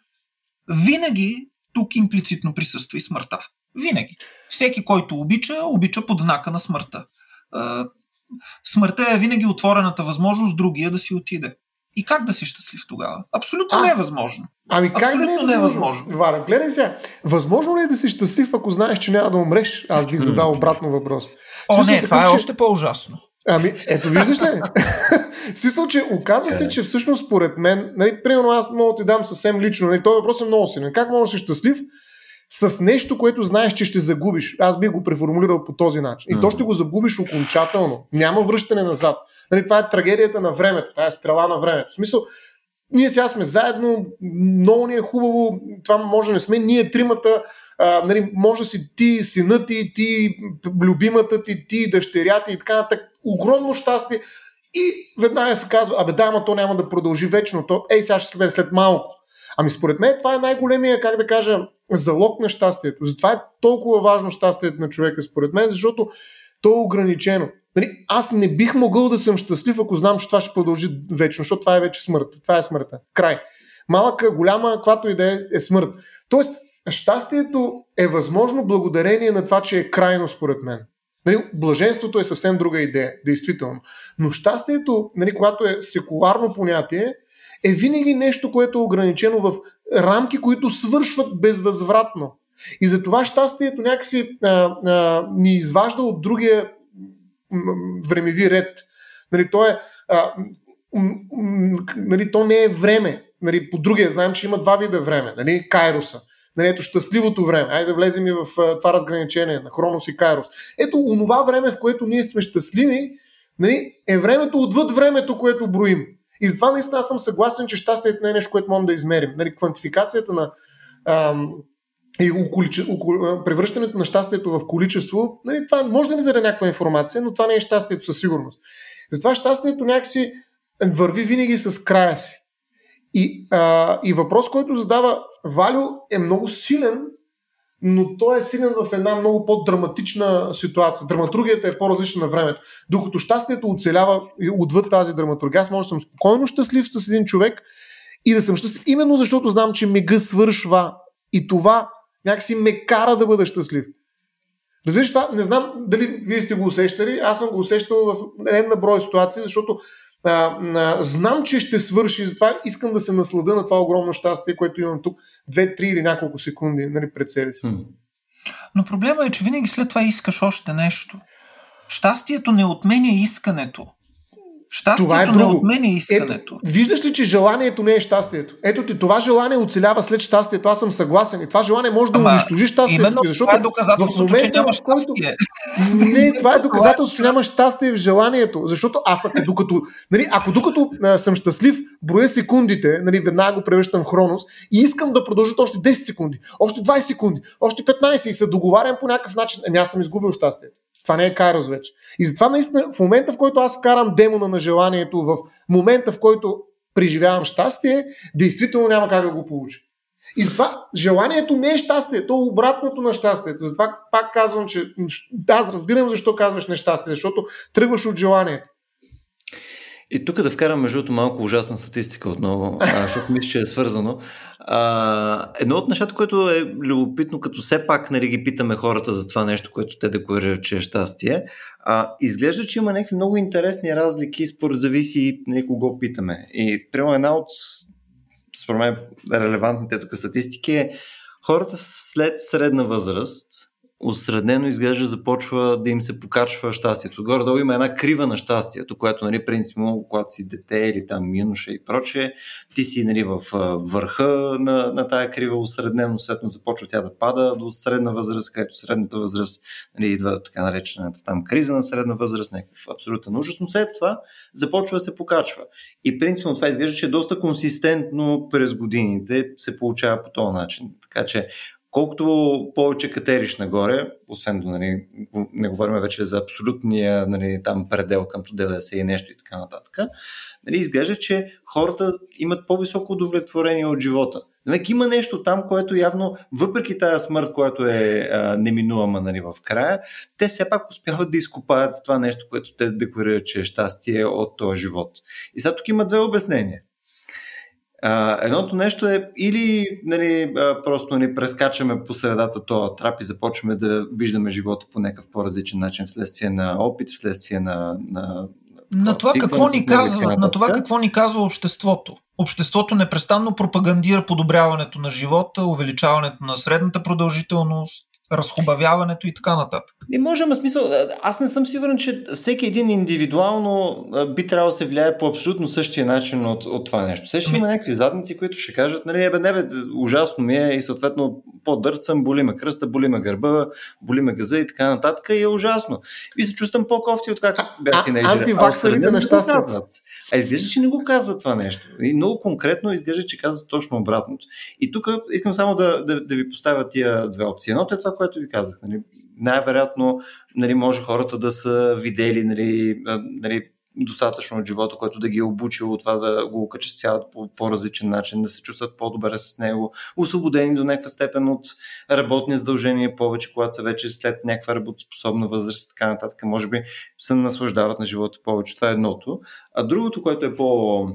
винаги тук имплицитно присъства и смъртта. Винаги. Всеки, който обича, обича под знака на смъртта. Смъртта е винаги отворената възможност другия да си отиде. И как да си щастлив тогава? Абсолютно а, невъзможно. Ами как Абсолютно да не е невъзможно? Вара, гледай сега. Възможно ли е да си щастлив, ако знаеш, че няма да умреш? Аз бих задал обратно въпрос. О, смисъл, не, това е че... още по-ужасно. Ами, ето виждаш ли? смисъл, че оказва се, че всъщност според мен, нали, примерно аз мога да ти дам съвсем лично, нали, този въпрос е много силен. Как можеш да си щастлив, с нещо, което знаеш, че ще загубиш. Аз бих го преформулирал по този начин. И то ще го загубиш окончателно. Няма връщане назад. Нали, това е трагедията на времето. Това е стрела на времето. В смисъл, ние сега сме заедно, много ни е хубаво, това може да не сме ние тримата, а, нали, може да си ти, синът ти, ти, любимата ти, ти, дъщерята и така нататък. Огромно щастие. И веднага се казва, абе да, ама то няма да продължи вечно. То, ей, сега ще след, след малко. Ами според мен това е най-големия, как да кажа, залог на щастието. Затова е толкова важно щастието на човека, според мен, защото то е ограничено. Нали, аз не бих могъл да съм щастлив, ако знам, че това ще продължи вечно, защото това е вече смърт. Това е смъртта. Край. Малъка, голяма, каквато и да е, е смърт. Тоест, щастието е възможно благодарение на това, че е крайно, според мен. Нали, блаженството е съвсем друга идея, действително. Но щастието, нали, когато е секуларно понятие, е винаги нещо, което е ограничено в рамки, които свършват безвъзвратно. И затова щастието някакси а, а, ни изважда от другия времеви ред. Нали, то, е, а, нали, то не е време. Нали, по другия знаем, че има два вида време. Нали, кайроса. Нали, ето щастливото време. Айде да влезем и в а, това разграничение на Хронос и Кайрос. Ето онова време, в което ние сме щастливи, нали, е времето отвъд времето, което броим. И затова наистина съм съгласен, че щастието не е нещо, което можем да измерим. Нали, квантификацията на ам, и околиче, окол, превръщането на щастието в количество, нали, това може да ни даде някаква информация, но това не е щастието със сигурност. Затова щастието някакси върви винаги с края си. И, а, и въпрос, който задава Валю е много силен, но той е силен в една много по-драматична ситуация. Драматургията е по-различна на времето. Докато щастието оцелява отвъд тази драматургия, аз може да съм спокойно щастлив с един човек и да съм щастлив, именно защото знам, че мега свършва и това някакси ме кара да бъда щастлив. Разбираш това? Не знам дали вие сте го усещали, аз съм го усещал в една брой ситуации, защото а, а, знам, че ще свърши, затова искам да се наслада на това огромно щастие, което имам тук, две, три или няколко секунди нали, пред себе си. Но проблема е, че винаги след това искаш още нещо. Щастието не отменя искането. Щастието това е друго. не отменя искането. Ето, виждаш ли, че желанието не е щастието? Ето ти, това желание оцелява след щастието. Аз съм съгласен. И това желание може да Ама, унищожи щастието. Именно защото това е доказателство, в момента, че няма щастие. Не, това е доказателство, че няма щастие в желанието. Защото аз, докато, нали, ако докато а, съм щастлив, броя секундите, нали, веднага го превръщам в хронос и искам да продължат още 10 секунди, още 20 секунди, още 15 и се договарям по някакъв начин, ами аз съм изгубил щастието. Това не е Кайрос вече. И затова наистина в момента, в който аз вкарам демона на желанието, в момента, в който преживявам щастие, действително няма как да го получа. И затова желанието не е щастие, то е обратното на щастието. Затова пак казвам, че аз разбирам защо казваш нещастие, защото тръгваш от желанието. И тук да вкарам между другото малко ужасна статистика отново, защото мисля, че е свързано. А, едно от нещата, което е любопитно, като все пак нали, ги питаме хората за това нещо, което те декларират, че е щастие, а, изглежда, че има някакви много интересни разлики, според зависи нали, кого питаме. И прямо една от според мен релевантните тук статистики е хората след средна възраст, осреднено изглежда започва да им се покачва щастието. Горе-долу има една крива на щастието, което, нали, принципно, когато си дете или там юноша и прочее, ти си нали, в върха на, на тая крива осреднено, съответно започва тя да пада до средна възраст, където средната възраст нали, идва така наречената там криза на средна възраст, някакъв абсолютен ужас, но след това започва да се покачва. И принципно това изглежда, че е доста консистентно през годините се получава по този начин. Така че колкото повече катериш нагоре, освен да нали, не говорим вече за абсолютния нали, там предел към 90 и нещо и така нататък, нали, изглежда, че хората имат по-високо удовлетворение от живота. Намек има нещо там, което явно, въпреки тази смърт, която е а, неминуема нали, в края, те все пак успяват да изкопаят това нещо, което те декларират, че е щастие от този живот. И сега тук има две обяснения. А, едното нещо е или нали, просто ни нали, прескачаме по средата този трап и започваме да виждаме живота по някакъв по-различен начин вследствие на опит, вследствие на, на на това, какво ни казва, на това какво ни казва обществото. Обществото непрестанно пропагандира подобряването на живота, увеличаването на средната продължителност, разхубавяването и така нататък. И може, ама смисъл, аз не съм сигурен, че всеки един индивидуално би трябвало да се влияе по абсолютно същия начин от, от това нещо. Все ще ами- има някакви задници, които ще кажат, нали, бе, не бе, ужасно ми е и съответно по-дърцам, боли ме кръста, боли ме гърба, боли ме газа и така нататък и е ужасно. И се чувствам по-кофти от как бях тинейджер. Антиваксарите неща казват. А изглежда, че не го казва това нещо. И много конкретно изглежда, че казва точно обратното. И тук искам само да, да, да ви поставя тия две опции. Едното е това, което ви казах. Нали, най-вероятно нали, може хората да са видели нали, нали, достатъчно от живота, който да ги е обучил това да го окачествяват по по-различен начин, да се чувстват по-добре с него, освободени до някаква степен от работни задължения повече, когато са вече след някаква работоспособна възраст, така нататък, може би се наслаждават на живота повече. Това е едното. А другото, което е по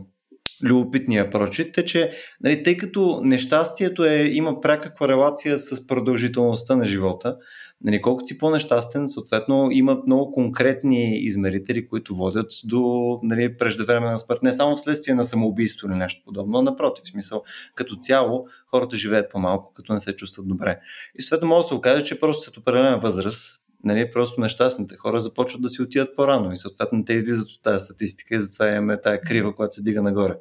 любопитния прочит е, че нали, тъй като нещастието е, има пряка корелация с продължителността на живота, нали, колкото си по-нещастен, съответно има много конкретни измерители, които водят до нали, преждевременна смърт, не само вследствие на самоубийство или нещо подобно, а напротив, в смисъл, като цяло хората живеят по-малко, като не се чувстват добре. И съответно може да се окаже, че просто след определена възраст нали, просто нещастните хора започват да си отиват по-рано и съответно те излизат от тази статистика и затова имаме тая крива, която се дига нагоре.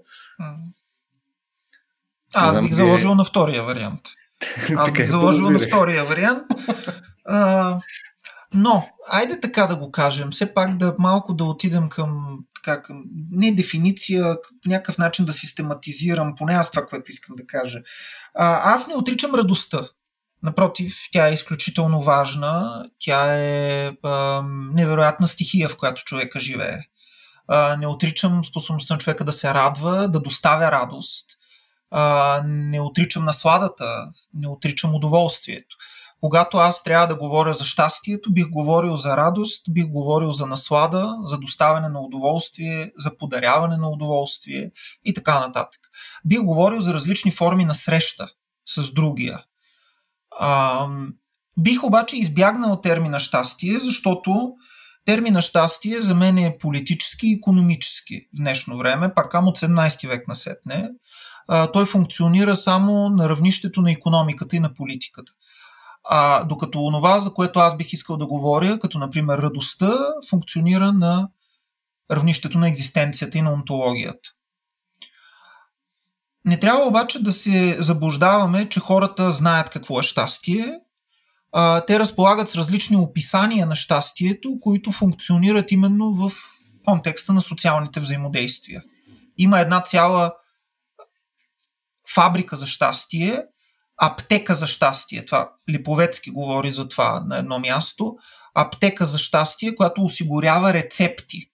Аз знам, бих заложил е... на втория вариант. Аз бих заложил на втория вариант. А, но, айде така да го кажем, все пак да малко да отидем към, така, към не дефиниция, по някакъв начин да систематизирам, поне аз това, което искам да кажа. А, аз не отричам радостта. Напротив, тя е изключително важна. Тя е а, невероятна стихия, в която човека живее. А, не отричам способността на човека да се радва, да доставя радост. А, не отричам насладата, не отричам удоволствието. Когато аз трябва да говоря за щастието, бих говорил за радост, бих говорил за наслада, за доставяне на удоволствие, за подаряване на удоволствие и така нататък. Бих говорил за различни форми на среща с другия. А, бих обаче избягнал термина щастие, защото термина щастие за мен е политически и економически в днешно време, пак от 17 век насетне. А, той функционира само на равнището на економиката и на политиката. А, докато онова, за което аз бих искал да говоря, като например радостта, функционира на равнището на екзистенцията и на онтологията. Не трябва обаче да се заблуждаваме, че хората знаят какво е щастие. А, те разполагат с различни описания на щастието, които функционират именно в контекста на социалните взаимодействия. Има една цяла фабрика за щастие, аптека за щастие. Това Липовецки говори за това на едно място. Аптека за щастие, която осигурява рецепти.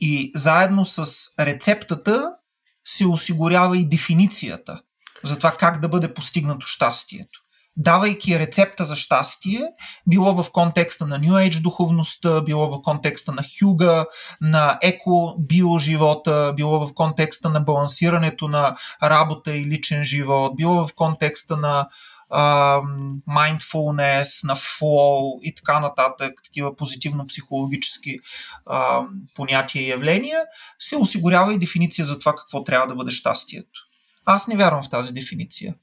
И заедно с рецептата се осигурява и дефиницията за това как да бъде постигнато щастието. Давайки рецепта за щастие, било в контекста на New Age духовността, било в контекста на Хюга, на еко-биоживота, било в контекста на балансирането на работа и личен живот, било в контекста на mindfulness, на flow и така нататък, такива позитивно-психологически а, понятия и явления, се осигурява и дефиниция за това какво трябва да бъде щастието. Аз не вярвам в тази дефиниция.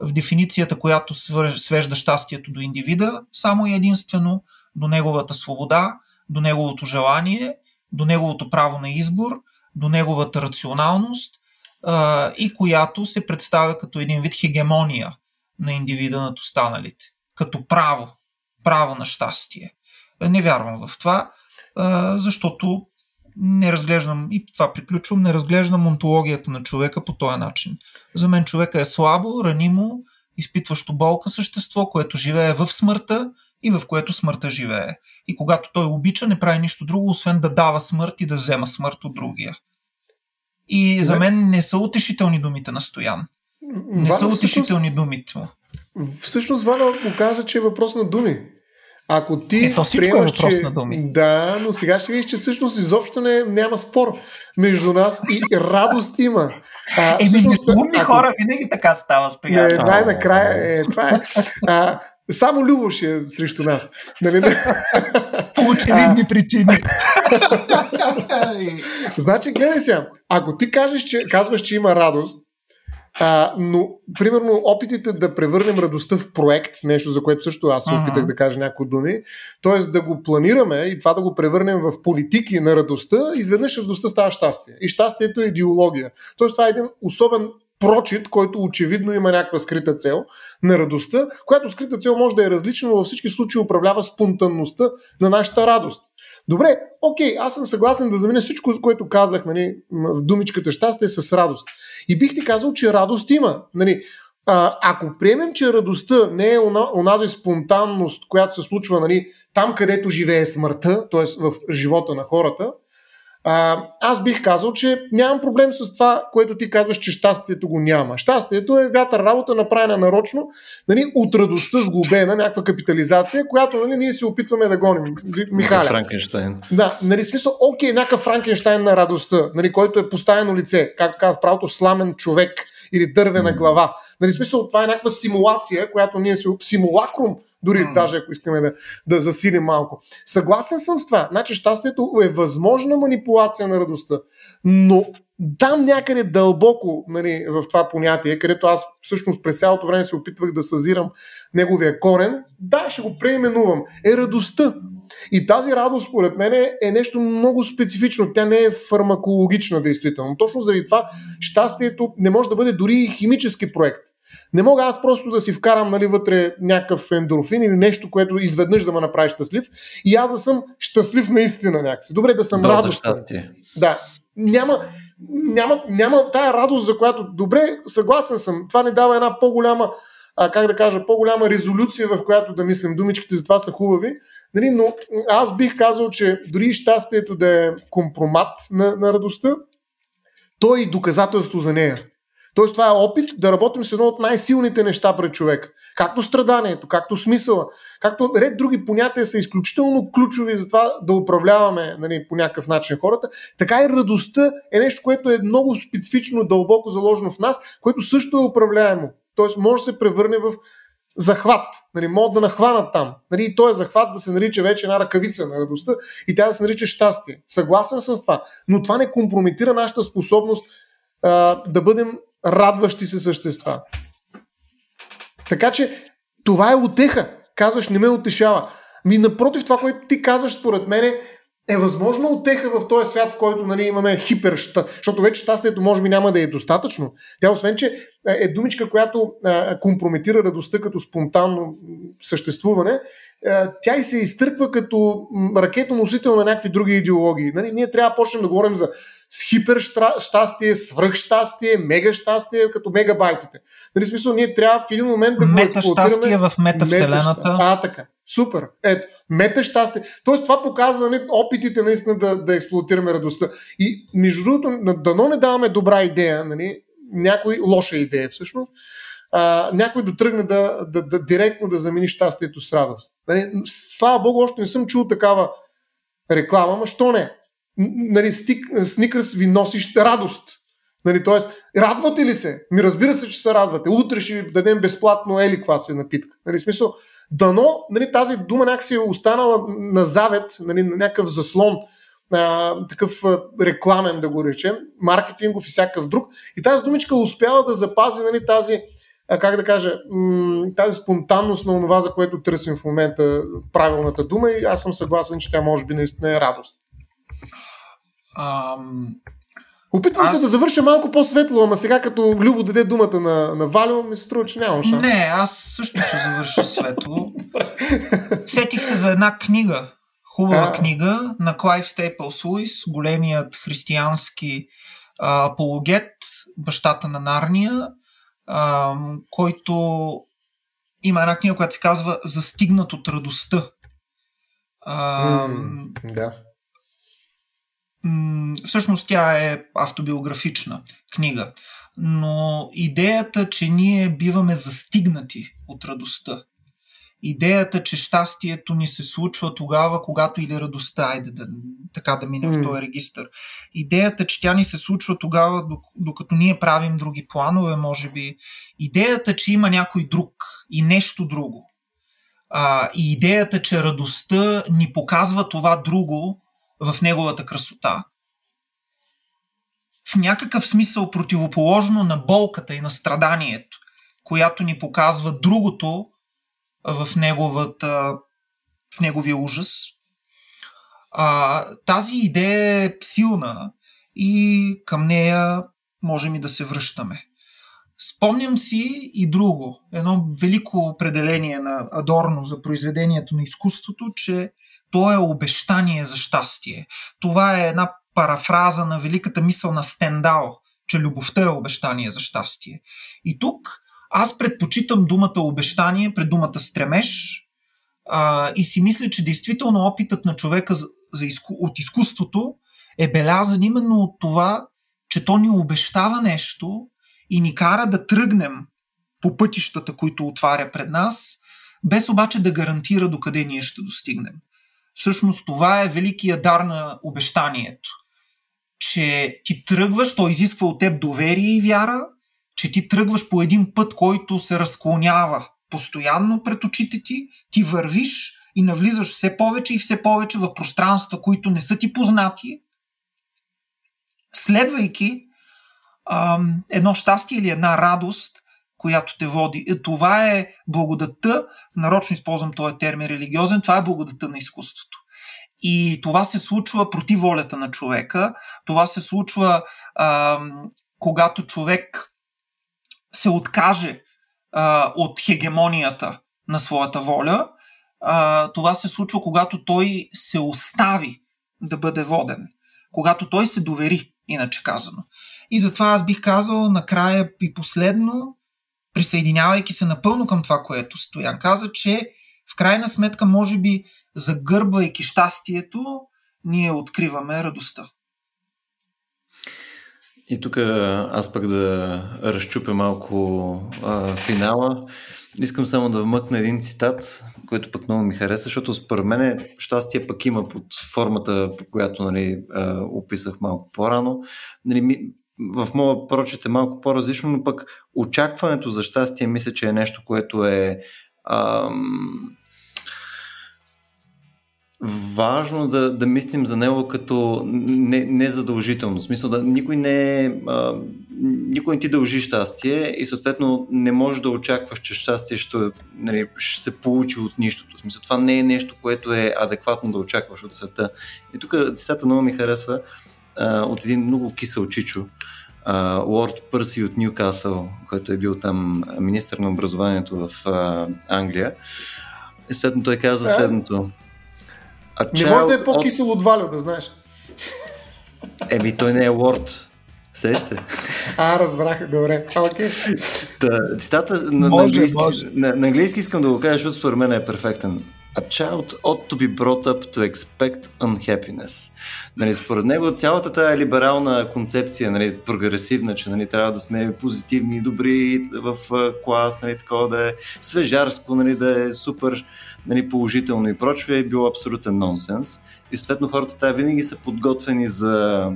В дефиницията, която свежда щастието до индивида, само и единствено до неговата свобода, до неговото желание, до неговото право на избор, до неговата рационалност а, и която се представя като един вид хегемония на индивида над останалите. Като право. Право на щастие. Не вярвам в това, защото не разглеждам, и това приключвам, не разглеждам онтологията на човека по този начин. За мен човека е слабо, ранимо, изпитващо болка същество, което живее в смъртта и в което смъртта живее. И когато той обича, не прави нищо друго, освен да дава смърт и да взема смърт от другия. И за мен не са утешителни думите на Стоян. Не Валя, са утешителни думите му. Всъщност Валя му каза, че е въпрос на думи. Ако ти Ето всичко е приемаш, е въпрос че... на думи. Да, но сега ще видиш, че всъщност изобщо не, няма спор между нас и радост има. А, Еми, всъщност, умни ако... хора винаги така става с приятел. Не, най-накрая е, това е. А, само Любош е срещу нас. Нали? По очевидни причини. значи, гледай сега, ако ти кажеш, че, казваш, че има радост, а, но, примерно, опитите да превърнем радостта в проект, нещо за което също аз се опитах uh-huh. да кажа някои думи, т.е. да го планираме и това да го превърнем в политики на радостта, изведнъж радостта става щастие. И щастието е идеология. Тоест, това е един особен прочит, който очевидно има някаква скрита цел на радостта, която скрита цел може да е различна, но във всички случаи управлява спонтанността на нашата радост. Добре, окей, аз съм съгласен да заменя всичко, което казах нали, в думичката щастие с радост. И бих ти казал, че радост има. Нали, а, ако приемем, че радостта не е онази спонтанност, която се случва нали, там, където живее смъртта, т.е. в живота на хората, а, аз бих казал, че нямам проблем с това, което ти казваш, че щастието го няма. Щастието е вятър работа, направена нарочно, нали, от радостта сглобена, някаква капитализация, която нали, ние се опитваме да гоним. Михаля. Франкенштайн. Да, нали, смисъл, окей, някакъв Франкенштайн на радостта, нали, който е поставено лице, както казва правото, сламен човек или дървена глава. Нали, смисъл, това е някаква симулация, която ние си симулакрум, дори mm. даже ако искаме да, да засилим малко. Съгласен съм с това. Значи щастието е възможна манипулация на радостта, но там някъде дълбоко нали, в това понятие, където аз всъщност през цялото време се опитвах да съзирам неговия корен, да, ще го преименувам, е радостта. И тази радост, според мен, е нещо много специфично. Тя не е фармакологична, действително. Точно заради това щастието не може да бъде дори и химически проект. Не мога аз просто да си вкарам нали, вътре някакъв ендорфин или нещо, което изведнъж да ме направи щастлив и аз да съм щастлив наистина някакси. Добре, да съм радостен. Да. Няма, няма, няма тая радост, за която добре, съгласен съм. Това не дава една по-голяма, а, как да кажа, по-голяма резолюция, в която да мислим. Думичките за това са хубави. Нали, но аз бих казал, че дори щастието да е компромат на, на радостта, то е и доказателство за нея. Тоест това е опит да работим с едно от най-силните неща пред човек. Както страданието, както смисъла, както ред други понятия са изключително ключови за това да управляваме нали, по някакъв начин хората, така и радостта е нещо, което е много специфично, дълбоко заложено в нас, което също е управляемо. Тоест може да се превърне в захват. Нали, могат да нахванат там. Нали, и този захват да се нарича вече една ръкавица на радостта и тя да се нарича щастие. Съгласен съм с това. Но това не компрометира нашата способност а, да бъдем радващи се същества. Така че това е отеха. Казваш, не ме утешава. Ми напротив, това, което ти казваш, според мен, е възможно отеха в този свят, в който нали, имаме хиперща, защото вече щастието може би няма да е достатъчно. Тя освен, че е думичка, която а, компрометира радостта като спонтанно съществуване, а, тя и се изтърква като ракетоносител на някакви други идеологии. Нали, ние трябва да почнем да говорим за с хиперщастие, свръхщастие, мега щастие, като мегабайтите. Нали, смисъл, ние трябва в един момент да Мета щастие в метавселената. А, така. Супер. Ето, мета щастие. Тоест, това показва нали, опитите наистина да, да експлуатираме радостта. И между другото, дано не даваме добра идея, нали, някой лоша идея всъщност, а, някой да тръгне да, да, да, директно да замени щастието с радост. Нали, слава Богу, още не съм чул такава реклама, ма що не? Нали, стик, сникърс ви носиш радост. Нали, тоест, радвате ли се? Ми разбира се, че се радвате. Утре ще ви дадем безплатно ели каква си напитка. Нали, смисъл, дано нали, тази дума някакси е останала на завет, нали, на някакъв заслон, а, такъв а, рекламен да го речем, маркетингов и всякакъв друг. И тази думичка успява да запази нали, тази, а, как да кажа, м- тази спонтанност на това, за което търсим в момента правилната дума и аз съм съгласен, че тя може би наистина е радост. Ам... Опитвам аз... се да завърша малко по-светло, ама сега като Любо даде думата на, на Валио, ми се струва, че нямам шанс. Не, аз също ще завърша светло. Сетих се за една книга, хубава а... книга на Клайв Стейпълс Луис, големият християнски а, апологет, бащата на Нарния, а, който има една книга, която се казва Застигнат от радостта. А, mm, да всъщност тя е автобиографична книга, но идеята, че ние биваме застигнати от радостта, идеята, че щастието ни се случва тогава, когато или радостта, айде да, така да минем mm. в този регистр, идеята, че тя ни се случва тогава, докато ние правим други планове, може би, идеята, че има някой друг и нещо друго, а, и идеята, че радостта ни показва това друго, в неговата красота. В някакъв смисъл противоположно на болката и на страданието, която ни показва другото в, неговата, в неговия ужас. А, тази идея е силна и към нея можем и да се връщаме. Спомням си и друго, едно велико определение на Адорно за произведението на изкуството, че то е обещание за щастие. Това е една парафраза на великата мисъл на Стендал, че любовта е обещание за щастие. И тук аз предпочитам думата обещание пред думата стремеж а, и си мисля, че действително опитът на човека за, за изку, от изкуството е белязан именно от това, че то ни обещава нещо и ни кара да тръгнем по пътищата, които отваря пред нас, без обаче да гарантира докъде ние ще достигнем. Всъщност това е великия дар на обещанието. Че ти тръгваш, то изисква от теб доверие и вяра, че ти тръгваш по един път, който се разклонява постоянно пред очите ти, ти вървиш и навлизаш все повече и все повече в пространства, които не са ти познати, следвайки ам, едно щастие или една радост, която те води. И това е благодата, нарочно използвам този термин религиозен, това е благодата на изкуството. И това се случва против волята на човека. Това се случва а, когато човек се откаже а, от хегемонията на своята воля. А, това се случва, когато той се остави да бъде воден. Когато той се довери, иначе казано. И затова аз бих казал накрая и последно, присъединявайки се напълно към това, което Стоян каза, че в крайна сметка, може би, загърбвайки щастието, ние откриваме радостта. И тук аз пък да разчупя малко а, финала. Искам само да вмъкна един цитат, който пък много ми хареса, защото според мен щастие пък има под формата, по която нали, а, описах малко по-рано. Нали, в моя прочет е малко по-различно, но пък очакването за щастие мисля, че е нещо, което е ам, важно да, да мислим за него като не, незадължително. В смисъл да никой не а, никой не ти дължи щастие и съответно не можеш да очакваш, че щастие ще, нали, ще се получи от нищото. В смисъл, това не е нещо, което е адекватно да очакваш от света. И тук цитата много ми харесва от един много кисел чичо, а, Лорд Пърси от Ньюкасъл, който е бил там министър на образованието в а, Англия. И следно той каза е? следното. Не може да е по-кисел от Валю, да знаеш. Еми, той не е лорд. Сеш се. А, разбрах, добре. Окей. Okay. цитата на, може, на, английски, може. На, на английски искам да го кажа, защото според мен е перфектен. A child ought to be brought up to expect unhappiness. Нали, според него цялата тая либерална концепция, нали, прогресивна, че нали, трябва да сме позитивни и добри в клас, нали, такова да е свежарско, нали, да е супер нали, положително и прочее, е било абсолютен нонсенс. И съответно хората тая винаги са подготвени за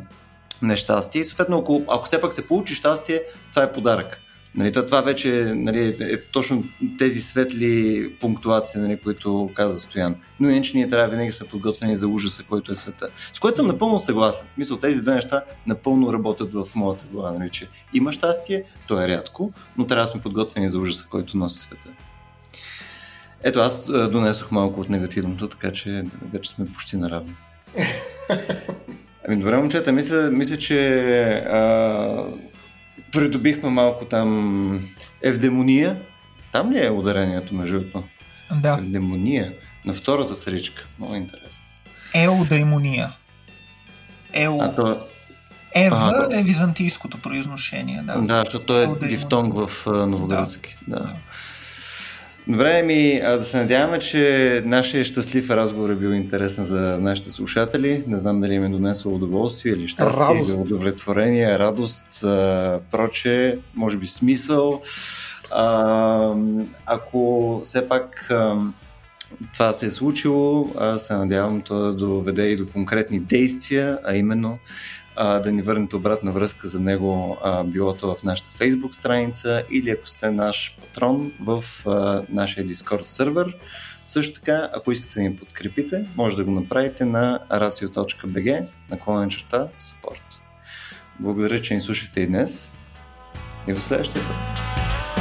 нещастие и съответно ако, ако все пак се получи щастие, това е подарък. Нали, това вече нали, е точно тези светли пунктуации, нали, които каза Стоян. Но иначе ние трябва винаги сме подготвени за ужаса, който е света. С което съм напълно съгласен. В смисъл, тези две неща напълно работят в моята глава. Нали, че има щастие, то е рядко, но трябва да сме подготвени за ужаса, който носи света. Ето, аз донесох малко от негативното, така че вече сме почти наравно. Ами добре, момчета, мисля, мисля че а, придобихме малко там евдемония. Там ли е ударението между другото? Да. Евдемония. На втората сричка. Много интересно. Еудемония. Еу... А, то... Ева а, е византийското произношение. Да, да защото е дифтонг в новогръцки. Да. да. Добре, ми да се надяваме, че нашия щастлив разговор е бил интересен за нашите слушатели. Не знам дали им е донесло удоволствие или щастие, радост. или удовлетворение, радост, а, проче, може би смисъл. А, ако все пак а, това се е случило, аз се надявам това да доведе и до конкретни действия, а именно а, да ни върнете обратна връзка за него, а, било то в нашата Facebook страница или ако сте наш патрон в а, нашия Discord сервер. Също така, ако искате да ни подкрепите, може да го направите на racio.bg наклонен черта support. Благодаря, че ни слушахте и днес и до следващия път.